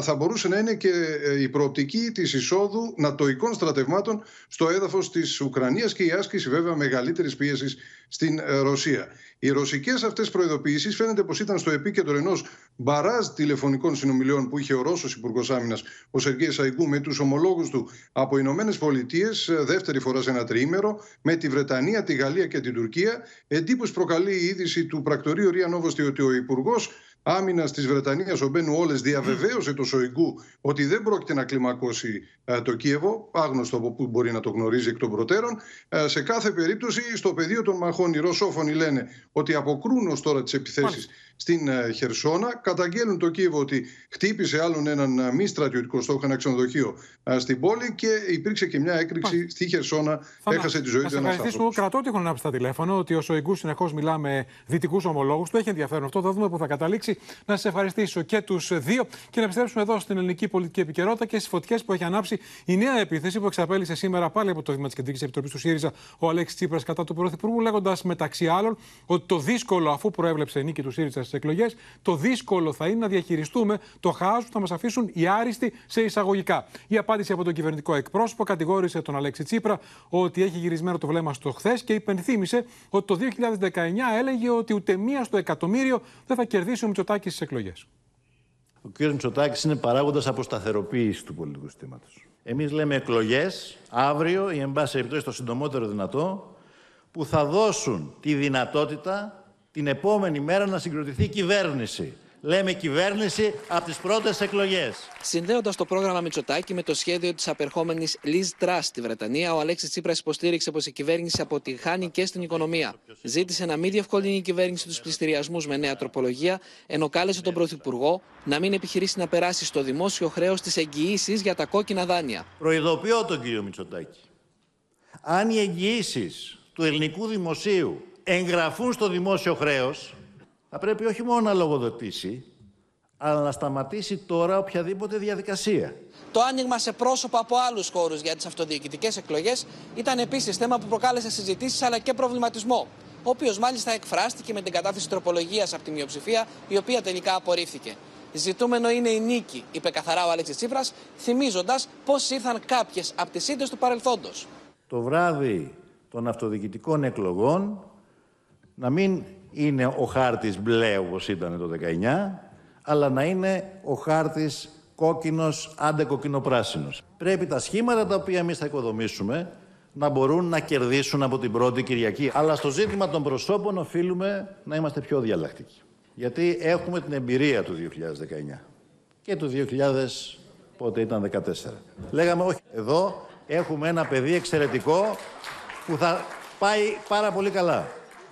θα μπορούσε να είναι και ε, η προοπτική της εισόδου νατοικών στρατευμάτων στο έδαφος της Ουκρανίας και η άσκηση βέβαια μεγαλύτερης πίεσης στην ε, Ρωσία. Οι ρωσικές αυτές προειδοποιήσεις φαίνεται πως ήταν στο επίκεντρο ενός μπαράζ τηλεφωνικών συνομιλιών που είχε ο Ρώσος Υπουργός Άμυνας, ο Σεργέη Σαϊγκού, με τους ομολόγους του από Ηνωμένες Πολιτείες, ε, δεύτερη φορά σε ένα τριήμερο, με τη Βρετανία, τη Γαλλία και την Τουρκία. Εντύπωση προκαλεί η είδηση του πρακτορείου Ρία Νόβοστη ότι ο Υπουργός Άμυνας της Βρετανίας, ο Μπένου Όλε, διαβεβαίωσε το Σοϊγκού ότι δεν πρόκειται να κλιμακώσει ε, το Κίεβο. Άγνωστο από πού μπορεί να το γνωρίζει εκ των προτέρων. Ε, σε κάθε περίπτωση, στο πεδίο των μαχών, οι Ρωσόφωνοι λένε ότι αποκρούν ως τώρα τις επιθέσεις στην ε, Χερσόνα. Καταγγέλνουν το Κίεβο ότι χτύπησε άλλον έναν ε, μη στρατιωτικό στόχο, ένα ξενοδοχείο ε, στην πόλη και υπήρξε και μια έκρηξη στη Χερσόνα. Θα Έχασε τη ζωή του ένας άνθρωπος. Κρατώ ότι έχουν ανάψει τα τηλέφωνο ότι ο Σοϊγκού συνεχώς μιλά με δυτικούς ομολόγους του. Έχει ενδιαφέρον αυτό. Θα δούμε που θα καταλήξει. Να σα ευχαριστήσω και τους δύο και να επιστρέψουμε εδώ στην ελληνική πολιτική επικαιρότητα και στις φωτιές που έχει ανάψει η νέα επίθεση που εξαπέλυσε σήμερα πάλι από το Δήμα της Κεντρικής Επιτροπής του ΣΥΡΙΖΑ ο Αλέξης Τσίπρας κατά του Πρωθυπουργού, λέγοντας μεταξύ άλλων ότι το δύσκολο, αφού προέβλεψε νίκη του ΣΥΡΙΖΑ στις εκλογές, το δύσκολο θα είναι να διαχειριστούμε το χάος που θα μας αφήσουν οι άριστοι σε εισαγωγικά. Η απάντηση από τον κυβερνητικό εκπρόσωπο κατηγόρησε τον Αλέξη Τσίπρα ότι έχει γυρισμένο το βλέμμα στο χθες και υπενθύμησε ότι το 2019 έλεγε ότι ούτε μία στο εκατομμύριο δεν θα κερδίσει ο Μητσοτάκης στις εκλογές. Ο κ. Μητσοτάκης είναι παράγοντας αποσταθεροποίησης του πολιτικού συστήματος. Εμείς λέμε εκλογές αύριο ή, εν πάση περιπτώσει, το συντομότερο δυνατό, που θα δώσουν τη δυνατότητα την επόμενη μέρα να συγκροτηθεί η κυβέρνηση. Λέμε κυβέρνηση από τις πρώτες εκλογές. Συνδέοντας το πρόγραμμα Μητσοτάκη με το σχέδιο της απερχόμενης Liz Truss στη Βρετανία, ο Αλέξης Τσίπρας υποστήριξε πως η κυβέρνηση αποτυγχάνει και στην οικονομία. Ζήτησε να μην διευκολύνει η κυβέρνηση τους πληστηριασμούς με νέα τροπολογία, ενώ κάλεσε τον Πρωθυπουργό να μην επιχειρήσει να περάσει στο δημόσιο χρέος τις εγγυήσεις για τα κόκκινα δάνεια. Προειδοποιώ τον κύριο Μητσοτάκη. Αν οι εγγυήσεις του ελληνικού δημοσίου εγγραφούν στο δημόσιο χρέος, θα πρέπει όχι μόνο να λογοδοτήσει, αλλά να σταματήσει τώρα οποιαδήποτε διαδικασία. Το άνοιγμα σε πρόσωπα από άλλους χώρους για τις αυτοδιοικητικές εκλογές ήταν επίσης θέμα που προκάλεσε συζητήσεις αλλά και προβληματισμό. Ο οποίος μάλιστα εκφράστηκε με την κατάθεση τροπολογίας από τη μειοψηφία, η οποία τελικά απορρίφθηκε. Ζητούμενο είναι η νίκη, είπε καθαρά ο Αλέξης Τσίπρας, θυμίζοντας πώς ήρθαν κάποιες από τις ήττε του παρελθόντος. Το βράδυ των αυτοδιοικητικών εκλογών να μην είναι ο χάρτης μπλε όπως ήταν το 19, αλλά να είναι ο χάρτης κόκκινος, άντε κοκκινοπράσινος. Πρέπει τα σχήματα τα οποία εμείς θα οικοδομήσουμε να μπορούν να κερδίσουν από την πρώτη Κυριακή. Αλλά στο ζήτημα των προσώπων οφείλουμε να είμαστε πιο διαλλακτικοί. Γιατί έχουμε την εμπειρία του 2019 και του 2000, πότε ήταν 14. Λέγαμε όχι, εδώ έχουμε ένα παιδί εξαιρετικό που θα πάει πάρα πολύ καλά.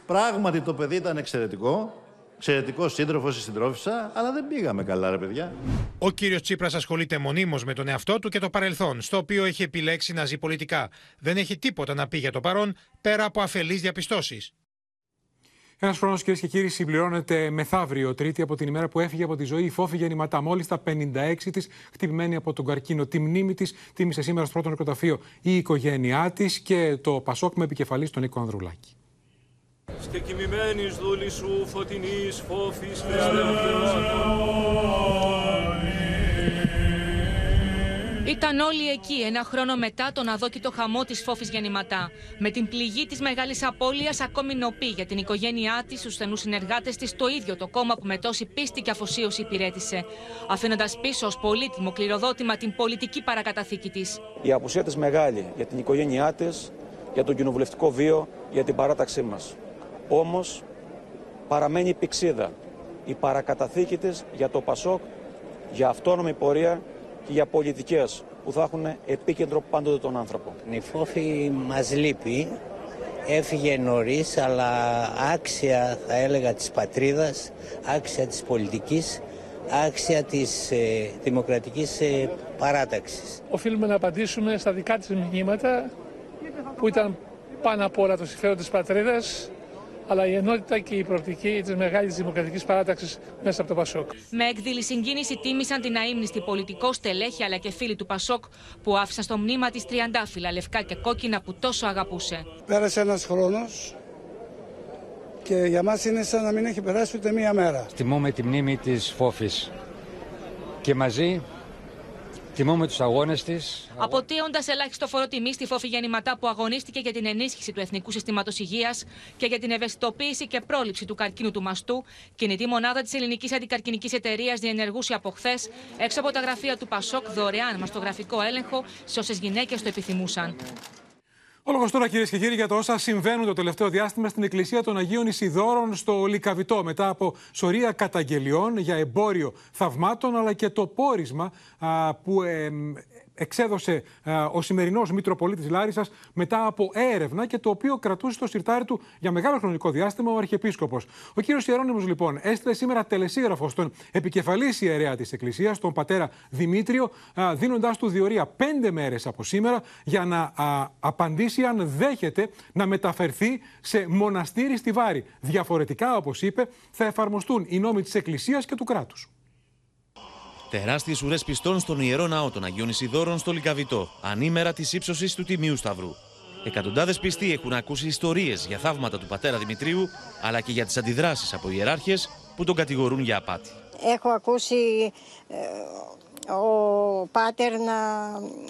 Πράγματι το παιδί ήταν εξαιρετικό. Εξαιρετικός σύντροφος ή συντρόφισσα, αλλά δεν πήγαμε καλά, ρε παιδιά. Ο κύριος Τσίπρας ασχολείται μονίμως με τον εαυτό του και το παρελθόν, στο οποίο έχει επιλέξει να ζει πολιτικά. Δεν έχει τίποτα να πει για το παρόν, πέρα από αφελείς διαπιστώσεις. Ένας χρόνος, κυρίες και κύριοι, συμπληρώνεται μεθαύριο, Τρίτη, από την ημέρα που έφυγε από τη ζωή η Φόφη γεννηματά. Μόλις τα 56 της, χτυπημένη από τον καρκίνο. Τη μνήμη της τίμησε σήμερα στο πρώτο νεκροταφείο η οικογένειά της και το Πασόκ με επικεφαλής τον Νίκο Ανδρουλάκη. Και κοιμημένης δούλη σου φωτεινής φόφης Χριστέ Ήταν όλοι εκεί ένα χρόνο μετά τον αδόκητο χαμό της Φόφης γεννηματά. Με την πληγή της μεγάλης απώλειας ακόμη νοπή για την οικογένειά της, στους στενούς συνεργάτες της, το ίδιο το κόμμα που με τόση πίστη και αφοσίωση υπηρέτησε. Αφήνοντας πίσω ως πολύτιμο κληροδότημα την πολιτική παρακαταθήκη της. Η απουσία της μεγάλη για την οικογένειά της, για τον κοινοβουλευτικό βίο, για την παράταξή μας. Όμως παραμένει η πηξίδα, η παρακαταθήκη της για το ΠΑΣΟΚ, για αυτόνομη πορεία και για πολιτικές που θα έχουν επίκεντρο πάντοτε τον άνθρωπο. Η φόφη μας λείπει, έφυγε νωρίς αλλά άξια θα έλεγα της πατρίδας, άξια της πολιτικής, άξια της ε, δημοκρατικής ε, παράταξης. Οφείλουμε να απαντήσουμε στα δικά της μηνύματα που ήταν πάνω απ' όλα το συμφέρον της πατρίδας αλλά η ενότητα και η προοπτική της μεγάλης δημοκρατικής παράταξης μέσα από το Πασόκ. Με έκδηλη συγκίνηση τίμησαν την αίμνηστη πολιτικό στελέχη αλλά και φίλοι του Πασόκ που άφησαν στο μνήμα της τριαντάφυλλα λευκά και κόκκινα που τόσο αγαπούσε. Πέρασε ένας χρόνος και για μας είναι σαν να μην έχει περάσει ούτε μία μέρα. Τιμούμε τη μνήμη της Φόφης και μαζί Τιμούμε τους αγώνες της. Αποτείοντα ελάχιστο φορό τιμή στη Φόφη Γεννηματά που αγωνίστηκε για την ενίσχυση του Εθνικού Συστήματος Υγείας και για την ευαισθητοποίηση και πρόληψη του καρκίνου του μαστού, κινητή μονάδα της Ελληνικής Αντικαρκυνική Εταιρείας διενεργούσε από χθες έξω από τα γραφεία του Πασόκ δωρεάν μαστογραφικό έλεγχο σε όσες γυναίκες το επιθυμούσαν. Ο λόγος τώρα, κυρίες και κύριοι, για το όσα συμβαίνουν το τελευταίο διάστημα στην Εκκλησία των Αγίων Ισιδόρων στο Λικαβιτό, μετά από σωρία καταγγελιών για εμπόριο θαυμάτων, αλλά και το πόρισμα που εξέδωσε ο σημερινός Μητροπολίτης Λάρισας μετά από έρευνα και το οποίο κρατούσε στο σιρτάρι του για μεγάλο χρονικό διάστημα ο Αρχιεπίσκοπος. Ο κύριος Ιερόνιμο, λοιπόν, έστειλε σήμερα τελεσίγραφο στον επικεφαλής ιερέα της Εκκλησίας, τον πατέρα Δημήτριο, δίνοντάς του διορία πέντε μέρες από σήμερα για να απαντήσει αν δέχεται να μεταφερθεί σε μοναστήρι στη Βάρη. Διαφορετικά, όπως είπε, θα εφαρμοστούν οι νόμοι της Εκκλησίας και του κράτους. Τεράστιες ουρές πιστών στον ιερό ναό των Αγίων Ισιδόρων στο Λικαβιτό, ανήμερα της ύψωσης του Τιμίου Σταυρού. Εκατοντάδες πιστοί έχουν ακούσει ιστορίες για θαύματα του πατέρα Δημητρίου, αλλά και για τις αντιδράσεις από ιεράρχες που τον κατηγορούν για απάτη. Έχω ακούσει ε, ο πάτερ να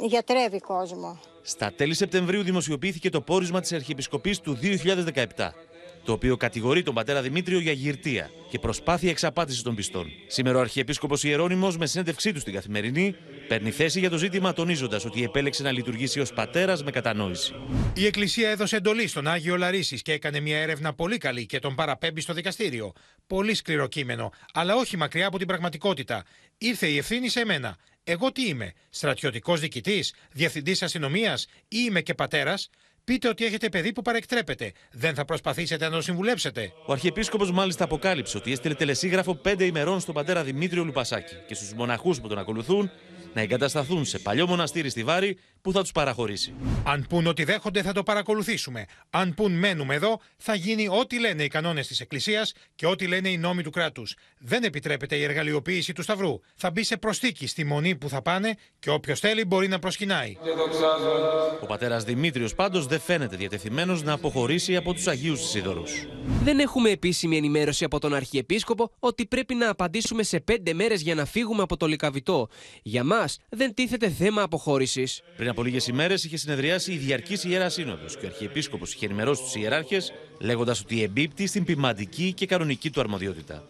γιατρεύει κόσμο. Στα τέλη Σεπτεμβρίου δημοσιοποιήθηκε το πόρισμα της Αρχιεπισκοπής του 2017 το οποίο κατηγορεί τον πατέρα Δημήτριο για γυρτεία και προσπάθεια εξαπάτησης των πιστών. Σήμερα ο Αρχιεπίσκοπος Ιερώνυμος με συνέντευξή του στην καθημερινή παίρνει θέση για το ζήτημα τονίζοντας ότι επέλεξε να λειτουργήσει ως πατέρας με κατανόηση. Η Εκκλησία έδωσε εντολή στον Άγιο Λαρίσης και έκανε μια έρευνα πολύ καλή και τον παραπέμπει στο δικαστήριο. Πολύ σκληρό κείμενο, αλλά όχι μακριά από την πραγματικότητα. Ήρθε η ευθύνη σε μένα. Εγώ τι είμαι, στρατιωτικός διοικητής, διευθυντής αστυνομίας ή είμαι και πατέρας; Πείτε ότι έχετε παιδί που παρεκτρέπεται. Δεν θα προσπαθήσετε να το συμβουλέψετε. Ο Αρχιεπίσκοπος μάλιστα αποκάλυψε ότι έστειλε τελεσίγραφο πέντε ημερών στον πατέρα Δημήτριο Λουπασάκη και στους μοναχούς που τον ακολουθούν να εγκατασταθούν σε παλιό μοναστήρι στη Βάρη που θα τους παραχωρήσει. Αν πούν ότι δέχονται, θα το παρακολουθήσουμε. Αν πούν μένουμε εδώ, θα γίνει ό,τι λένε οι κανόνες της Εκκλησίας και ό,τι λένε οι νόμοι του κράτους. Δεν επιτρέπεται η εργαλειοποίηση του Σταυρού. Θα μπει σε προστίκη στη μονή που θα πάνε και όποιος θέλει μπορεί να προσκυνάει. Ο πατέρας Δημήτριος πάντως δεν φαίνεται διατεθειμένος να αποχωρήσει από τους Αγίους Σίδωρου. Δεν έχουμε επίσημη ενημέρωση από τον Αρχιεπίσκοπο ότι πρέπει να απαντήσουμε σε πέντε μέρες για να φύγουμε από το Λικαβιτό. Για μας δεν τίθεται θέμα αποχώρησης. Πριν από λίγες ημέρες είχε συνεδριάσει η Διαρκής Ιερά Σύνοδος και ο Αρχιεπίσκοπος είχε ενημερώσει τους ιεράρχες λέγοντας ότι εμπίπτει στην ποιμαντική και κανονική του αρμοδιότητα.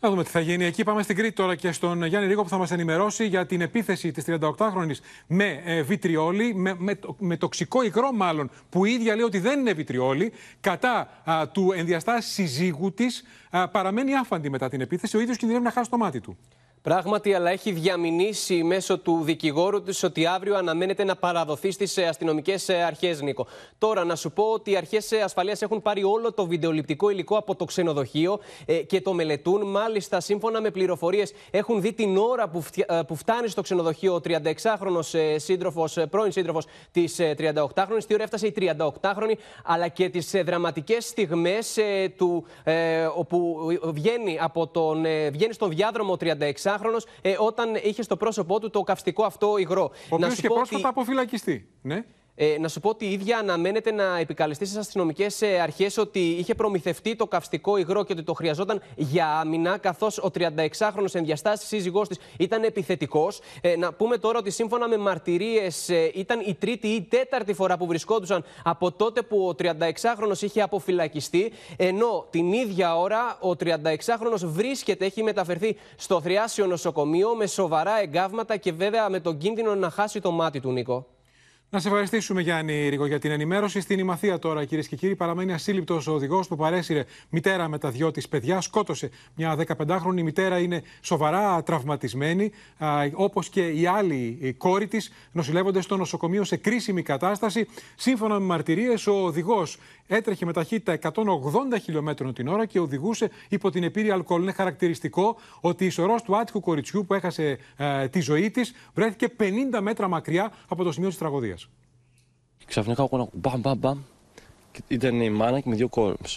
Να δούμε τι θα γίνει. Εκεί πάμε στην Κρήτη τώρα και στον Γιάννη Ρίγο που θα μας ενημερώσει για την επίθεση της 38χρονη με ε, βιτριόλι, με, με, με, τοξικό υγρό μάλλον, που η ίδια λέει ότι δεν είναι βιτριόλι, κατά του ενδιαστάσει συζύγου της. Παραμένει άφαντη μετά την επίθεση. Ο ίδιος κινδυνεύει να χάσει το μάτι του. Πράγματι, αλλά έχει διαμηνήσει μέσω του δικηγόρου της ότι αύριο αναμένεται να παραδοθεί στις αστυνομικές αρχές, Νίκο. Τώρα, να σου πω ότι οι αρχές ασφαλείας έχουν πάρει όλο το βιντεοληπτικό υλικό από το ξενοδοχείο ε, και το μελετούν. Μάλιστα, σύμφωνα με πληροφορίες, έχουν δει την ώρα που, ε, που φτάνει στο ξενοδοχείο ο 36χρονο σύντροφος, πρώην σύντροφος της 38χρονη. Τι ώρα έφτασε η 38χρονη, αλλά και τις δραματικές στιγμές του όπου βγαίνει, από τον, βγαίνει στον διάδρομο 36 ε, όταν είχε στο πρόσωπό του το καυστικό αυτό υγρό. Ο οποίος και πρόσφατα ότι... αποφυλακιστεί. Ναι. Ε, να σου πω ότι η ίδια αναμένεται να επικαλεστεί στις αστυνομικές ε, αρχές ότι είχε προμηθευτεί το καυστικό υγρό και ότι το χρειαζόταν για άμυνα, καθώς ο 36χρονο ενδιαστάσει σύζυγός της ήταν επιθετικός. Ε, να πούμε τώρα ότι σύμφωνα με μαρτυρίες ε, ήταν η τρίτη ή τέταρτη φορά που βρισκόντουσαν από τότε που ο 36χρονο είχε αποφυλακιστεί. Ενώ την ίδια ώρα ο 36χρονο βρίσκεται, έχει μεταφερθεί στο θριάσιο νοσοκομείο με σοβαρά εγκάβματα και βέβαια με τον κίνδυνο να χάσει το μάτι του, Νίκο. Να σε ευχαριστήσουμε, Γιάννη Ρίγο, για την ενημέρωση. Στην Ημαθία τώρα, κυρίες και κύριοι, παραμένει ασύλληπτος ο οδηγός που παρέσυρε μητέρα με τα δυο της παιδιά. Σκότωσε μια 15χρονη μητέρα, είναι σοβαρά τραυματισμένη, όπως και η άλλη κόρη της, νοσηλεύονται στο νοσοκομείο σε κρίσιμη κατάσταση. Σύμφωνα με μαρτυρίες, ο οδηγός έτρεχε με ταχύτητα 180 χιλιόμετρων την ώρα και οδηγούσε υπό την επίρρεια αλκοόλ. Είναι χαρακτηριστικό ότι η σωρός του άτυχου κοριτσιού που έχασε ε, τη ζωή της βρέθηκε 50 μέτρα μακριά από το σημείο της τραγωδίας. Ξαφνικά ακούω μπαμ μπαμ μπαμ. Ήταν η μάνα και με δύο,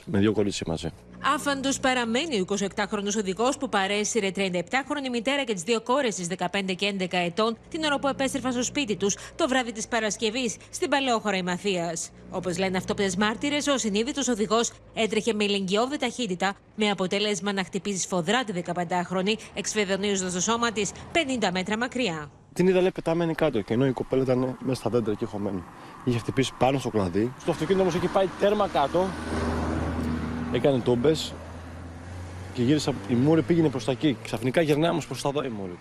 με δύο κορίτσια μαζί. Άφαντος παραμένει ο 28χρονο οδηγός που παρέσυρε 37χρονη μητέρα και τις δύο κόρες τη 15 και 11 ετών την ώρα που επέστρεφαν στο σπίτι τους το βράδυ της Παρασκευής στην παλαιόχώρα Ημαθία. Όπως λένε αυτόπτες μάρτυρες, ο συνείδητος οδηγός έτρεχε με ηλικιώδη ταχύτητα με αποτέλεσμα να χτυπήσει σφοδρά τη 15χρονη, εξφεδονίζοντα το σώμα της 50 μέτρα μακριά. Την είδα λέει πεταμένη κάτω και ενώ η κοπέλα ήταν μέσα στα δέντρα και χωμένη. Είχε χτυπήσει πάνω στο κλαδί. Στο αυτοκίνητο όμως έχει πάει τέρμα κάτω έκανε τόμπες και γύρισα. Η μούρη πήγαινε προς τα εκεί. Ξαφνικά γυρνάει όμως προς τα εδώ η μούρη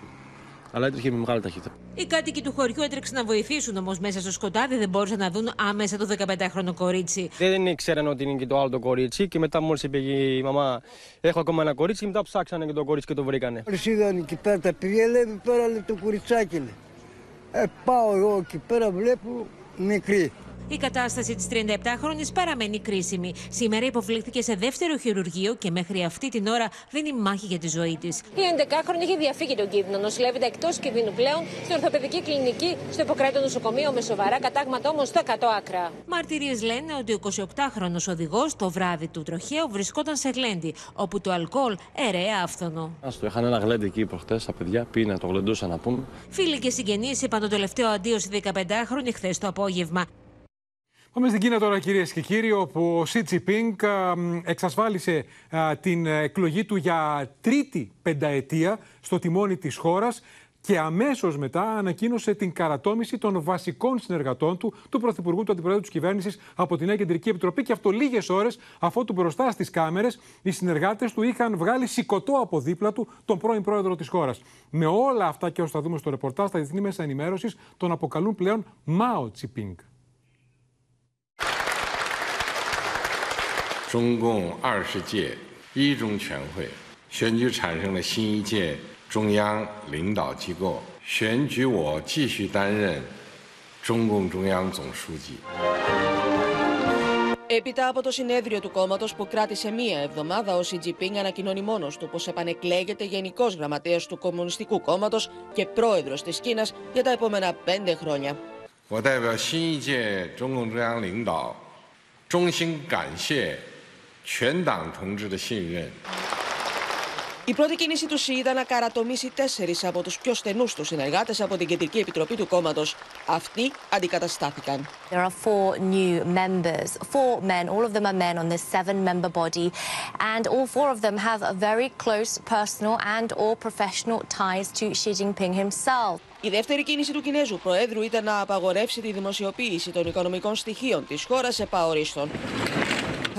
Αλλά έτρεχε με μεγάλη ταχύτητα. Οι κάτοικοι του χωριού έτρεξαν να βοηθήσουν, όμως μέσα στο σκοτάδι δεν μπορούσαν να δουν άμεσα το 15χρονο κορίτσι. Δεν ήξεραν ότι είναι και το άλλο το κορίτσι και μετά μόλις είπε η μαμά: Έχω ακόμα ένα κορίτσι και μετά ψάξανε και το κορίτσι και το βρήκανε. Μόλι είδαν εκεί πέρα τα παιδιά, λέει πέρα το κοριτσάκι. Ε, πάω εγώ εκεί πέρα, βλέπω nem crê. Η κατάσταση της 37χρονη παραμένει κρίσιμη. Σήμερα υποβλήθηκε σε δεύτερο χειρουργείο και μέχρι αυτή την ώρα δίνει μάχη για τη ζωή της. Η 11χρονη έχει διαφύγει τον κίνδυνο. Νοσηλεύεται εκτός κινδύνου πλέον στην ορθοπαιδική κλινική στο υποκράτο νοσοκομείο με σοβαρά κατάγματα όμως στο 100 άκρα. Μαρτυρίες λένε ότι ο 28χρονο οδηγός το βράδυ του τροχαίου βρισκόταν σε γλέντι, όπου το αλκοόλ ερέα άφθονο. Α το είχαν ένα γλέντι εκεί προχτές, τα παιδιά πήγαινε, το γλεντούσαν να πούμε. Φίλοι και συγγενείς είπαν το τελευταίο αντίο στη 15χρονη χθες το απόγευμα. Πάμε στην Κίνα τώρα κυρίες και κύριοι, όπου ο Σι Τσιπίνγκ εξασφάλισε την εκλογή του για τρίτη πενταετία στο τιμόνι της χώρας και αμέσως μετά ανακοίνωσε την καρατόμηση των βασικών συνεργατών του, του Πρωθυπουργού, του Αντιπροέδρου της κυβέρνησης από την Νέα Κεντρική Επιτροπή. Και αυτό λίγες ώρες αφού του μπροστά στις κάμερες οι συνεργάτες του είχαν βγάλει σηκωτό από δίπλα του τον πρώην πρόεδρο της χώρας. Με όλα αυτά και όσο θα δούμε στο ρεπορτάζ, τα διεθνή μέσα ενημέρωσης τον αποκαλούν πλέον Μάο Τσιπίνγκ. 中共二十届一中全会选举产生了新一届中央领导机构，选举我继续担任中共中央总书记。 Έπειτα από το συνέδριο του κόμματο που κράτησε μία εβδομάδα, ο Σιτζιπίνγκ ανακοινώνει μόνο του πω επανεκλέγεται Γενικό Γραμματέα του Κομμουνιστικού Κόμματο και πρόεδρο τη Κίνα για τα επόμενα πέντε χρόνια. 我代表新一届中共中央领导，衷心感谢 全党同志的信任。 Η πρώτη κίνηση του ΣΥ ήταν να καρατομήσει τέσσερι από του πιο στενού του συνεργάτε από την Κεντρική Επιτροπή του κόμματο. Αυτοί αντικαταστάθηκαν. There are four new members, four men, all of them are men on this seven member body, and all four of them have a very close personal and or professional ties to Xi Jinping himself. Η δεύτερη κίνηση του Κινέζου Προέδρου ήταν να απαγορεύσει τη δημοσιοποίηση των οικονομικών στοιχείων της χώρας επαορίστων.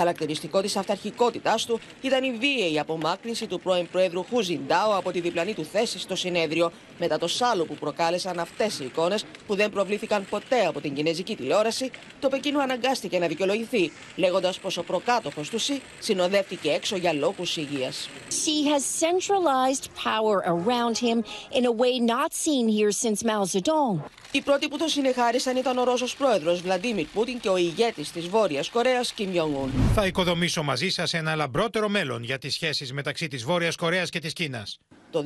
Χαρακτηριστικό της αυταρχικότητάς του ήταν η βίαιη απομάκρυνση του πρώην Προέδρου Χου Ζιντάο από τη διπλανή του θέση στο συνέδριο, μετά το σάλο που προκάλεσαν αυτές οι εικόνες που δεν προβλήθηκαν ποτέ από την κινέζικη τηλεόραση, το Πεκίνο αναγκάστηκε να δικαιολογηθεί, λέγοντας πως ο προκάτοχος του ΣΥ συνοδεύτηκε έξω για λόγους υγείας. Xi has centralized power around him in a way not seen here since Mao Zedong. Οι πρώτοι που τον συνεχάρισαν ήταν ο Ρώσος πρόεδρος Βλαντίμιρ Πούτιν και ο ηγέτης της Βόρειας Κορέας Κιμ Jong-un. Θα οικοδομήσω μαζί σας ένα λαμπρότερο μέλλον για τις σχέσεις μεταξύ της Βόρειας Κορέας και της Κίνας. Το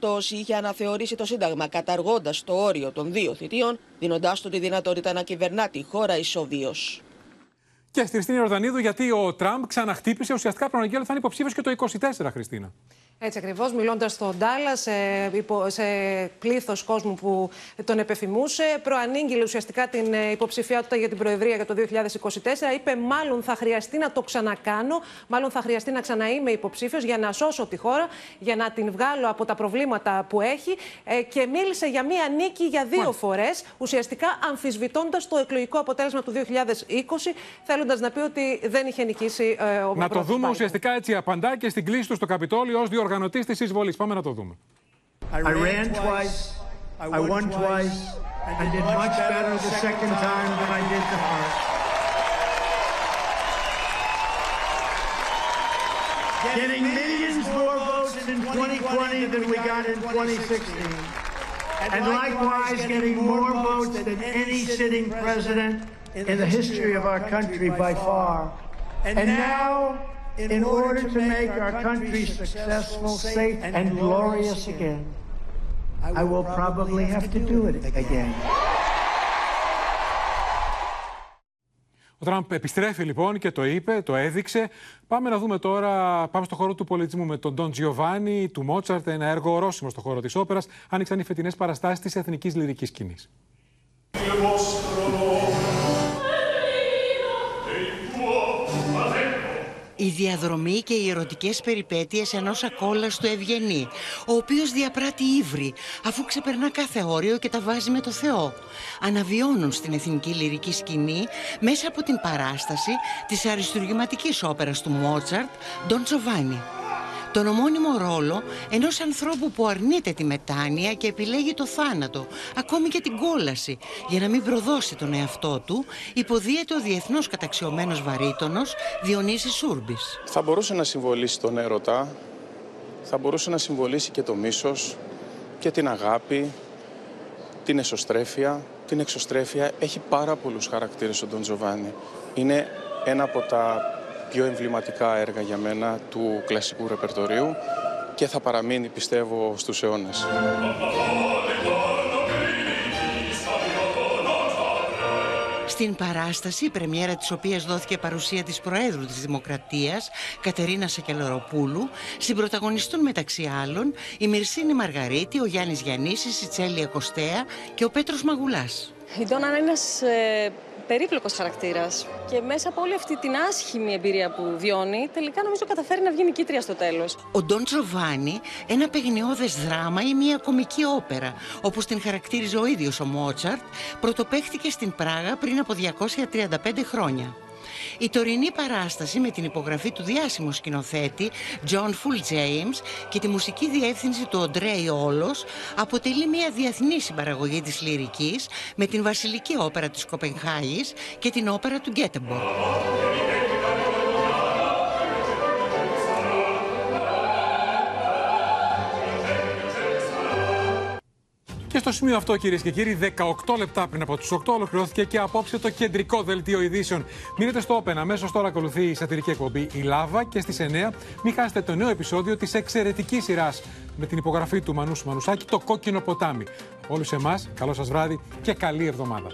2018 είχε αναθεωρήσει το Σύνταγμα καταργώντας το όριο των δύο θητείων, δίνοντάς του τη δυνατότητα να κυβερνά τη χώρα ισοβίως. Και στη Χριστίνα Ιορδανίδου, γιατί ο Τραμπ ξαναχτύπησε, ουσιαστικά προαναγγέλει ότι θα είναι υποψήφιος και το 24, Χριστίνα. Έτσι ακριβώς, μιλώντας στον Ντάλλα, σε, σε πλήθος κόσμου που τον επεφημούσε, προανήγγειλε ουσιαστικά την υποψηφιότητα για την Προεδρία για το 2024. Είπε, μάλλον θα χρειαστεί να το ξανακάνω, μάλλον θα χρειαστεί να ξαναείμαι υποψήφιος για να σώσω τη χώρα, για να την βγάλω από τα προβλήματα που έχει. Και μίλησε για μία νίκη για δύο φορές, ουσιαστικά αμφισβητώντας το εκλογικό αποτέλεσμα του 2020, θέλοντας να πει ότι δεν είχε νικήσει ο Να το δούμε ουσιαστικά έτσι απαντά και στην κλίση του στο Καπιτόλιο ως διοργανωτή τη εισβολή. Πάμε να το δούμε. I ran twice, I won twice, and did much better the second time than I did the first. Getting millions more votes in 2020 than we got in 2016. And likewise getting more votes than any sitting president in the history of our country by far. And now in order to make our country successful, safe, and glorious again, I will probably have to do it again. Ο Τραμπ επιστρέφει λοιπόν και το είπε, το έδειξε. Πάμε να δούμε τώρα, πάμε στο χώρο του πολιτισμού με τον Ντόν Τζιοβάνι του Μότσαρτ, ένα έργο ορόσημο στο χώρο της όπερας. Άνοιξαν οι φετινές παραστάσεις της εθνικής λυρικής σκηνής. Η διαδρομή και οι ερωτικές περιπέτειες ενός ακόλαστου Ευγενή, ο οποίος διαπράττει ύβρι, αφού ξεπερνά κάθε όριο και τα βάζει με το Θεό. Αναβιώνουν στην εθνική λυρική σκηνή μέσα από την παράσταση της αριστουργηματικής όπερας του Μότσαρτ, Ντον Τζοβάνι τον ομώνυμο ρόλο ενός ανθρώπου που αρνείται τη μετάνοια και επιλέγει το θάνατο, ακόμη και την κόλαση, για να μην προδώσει τον εαυτό του, υποδίεται ο διεθνώς καταξιωμένος βαρύτονος Διονύσης Σούρμπης. Θα μπορούσε να συμβολήσει τον έρωτα, θα μπορούσε να συμβολήσει και το μίσος και την αγάπη την εσωστρέφεια, την εξωστρέφεια. Έχει πάρα πολλούς χαρακτήρες ο Ντον Τζοβάνι. Είναι ένα από τα πιο εμβληματικά έργα για μένα του κλασικού ρεπερτορίου και θα παραμείνει, πιστεύω, στους αιώνες. Στην παράσταση, η πρεμιέρα της οποίας δόθηκε παρουσία της Προέδρου της Δημοκρατίας, Κατερίνα Σακελοροπούλου, συμπροταγωνιστούν μεταξύ άλλων η Μυρσίνη Μαργαρίτη, ο Γιάννης Γιαννήσης, η Τσέλια Κωστέα και ο Πέτρος Μαγουλάς. Η Ντόνα είναι ένας ε, περίπλοκος χαρακτήρας και μέσα από όλη αυτή την άσχημη εμπειρία που βιώνει, τελικά νομίζω καταφέρει να βγει νικήτρια στο τέλος. Ο Ντόν Τζοβάνι, ένα παιγνιώδες δράμα ή μια κομική όπερα, όπως την χαρακτήριζε ο ίδιος ο Μότσαρτ, πρωτοπαίχτηκε στην Πράγα πριν από 235 χρόνια. Η τωρινή παράσταση με την υπογραφή του διάσημου σκηνοθέτη John Full James και τη μουσική διεύθυνση του Οντρέι Όλος αποτελεί μια διεθνή συμπαραγωγή της λυρικής με την Βασιλική Όπερα της Κοπενχάγης και την Όπερα του Γκέτεμπορ. Και στο σημείο αυτό, κυρίες και κύριοι, 18 λεπτά πριν από του 8 ολοκληρώθηκε και απόψε το κεντρικό δελτίο ειδήσεων. Μείνετε στο Open. Αμέσως τώρα ακολουθεί η σατυρική εκπομπή Η Λάβα και στις 9 μην χάσετε το νέο επεισόδιο της εξαιρετικής σειράς με την υπογραφή του Μανούσου Μανουσάκη, Το Κόκκινο Ποτάμι. Από όλους εμάς, καλό σας βράδυ και καλή εβδομάδα.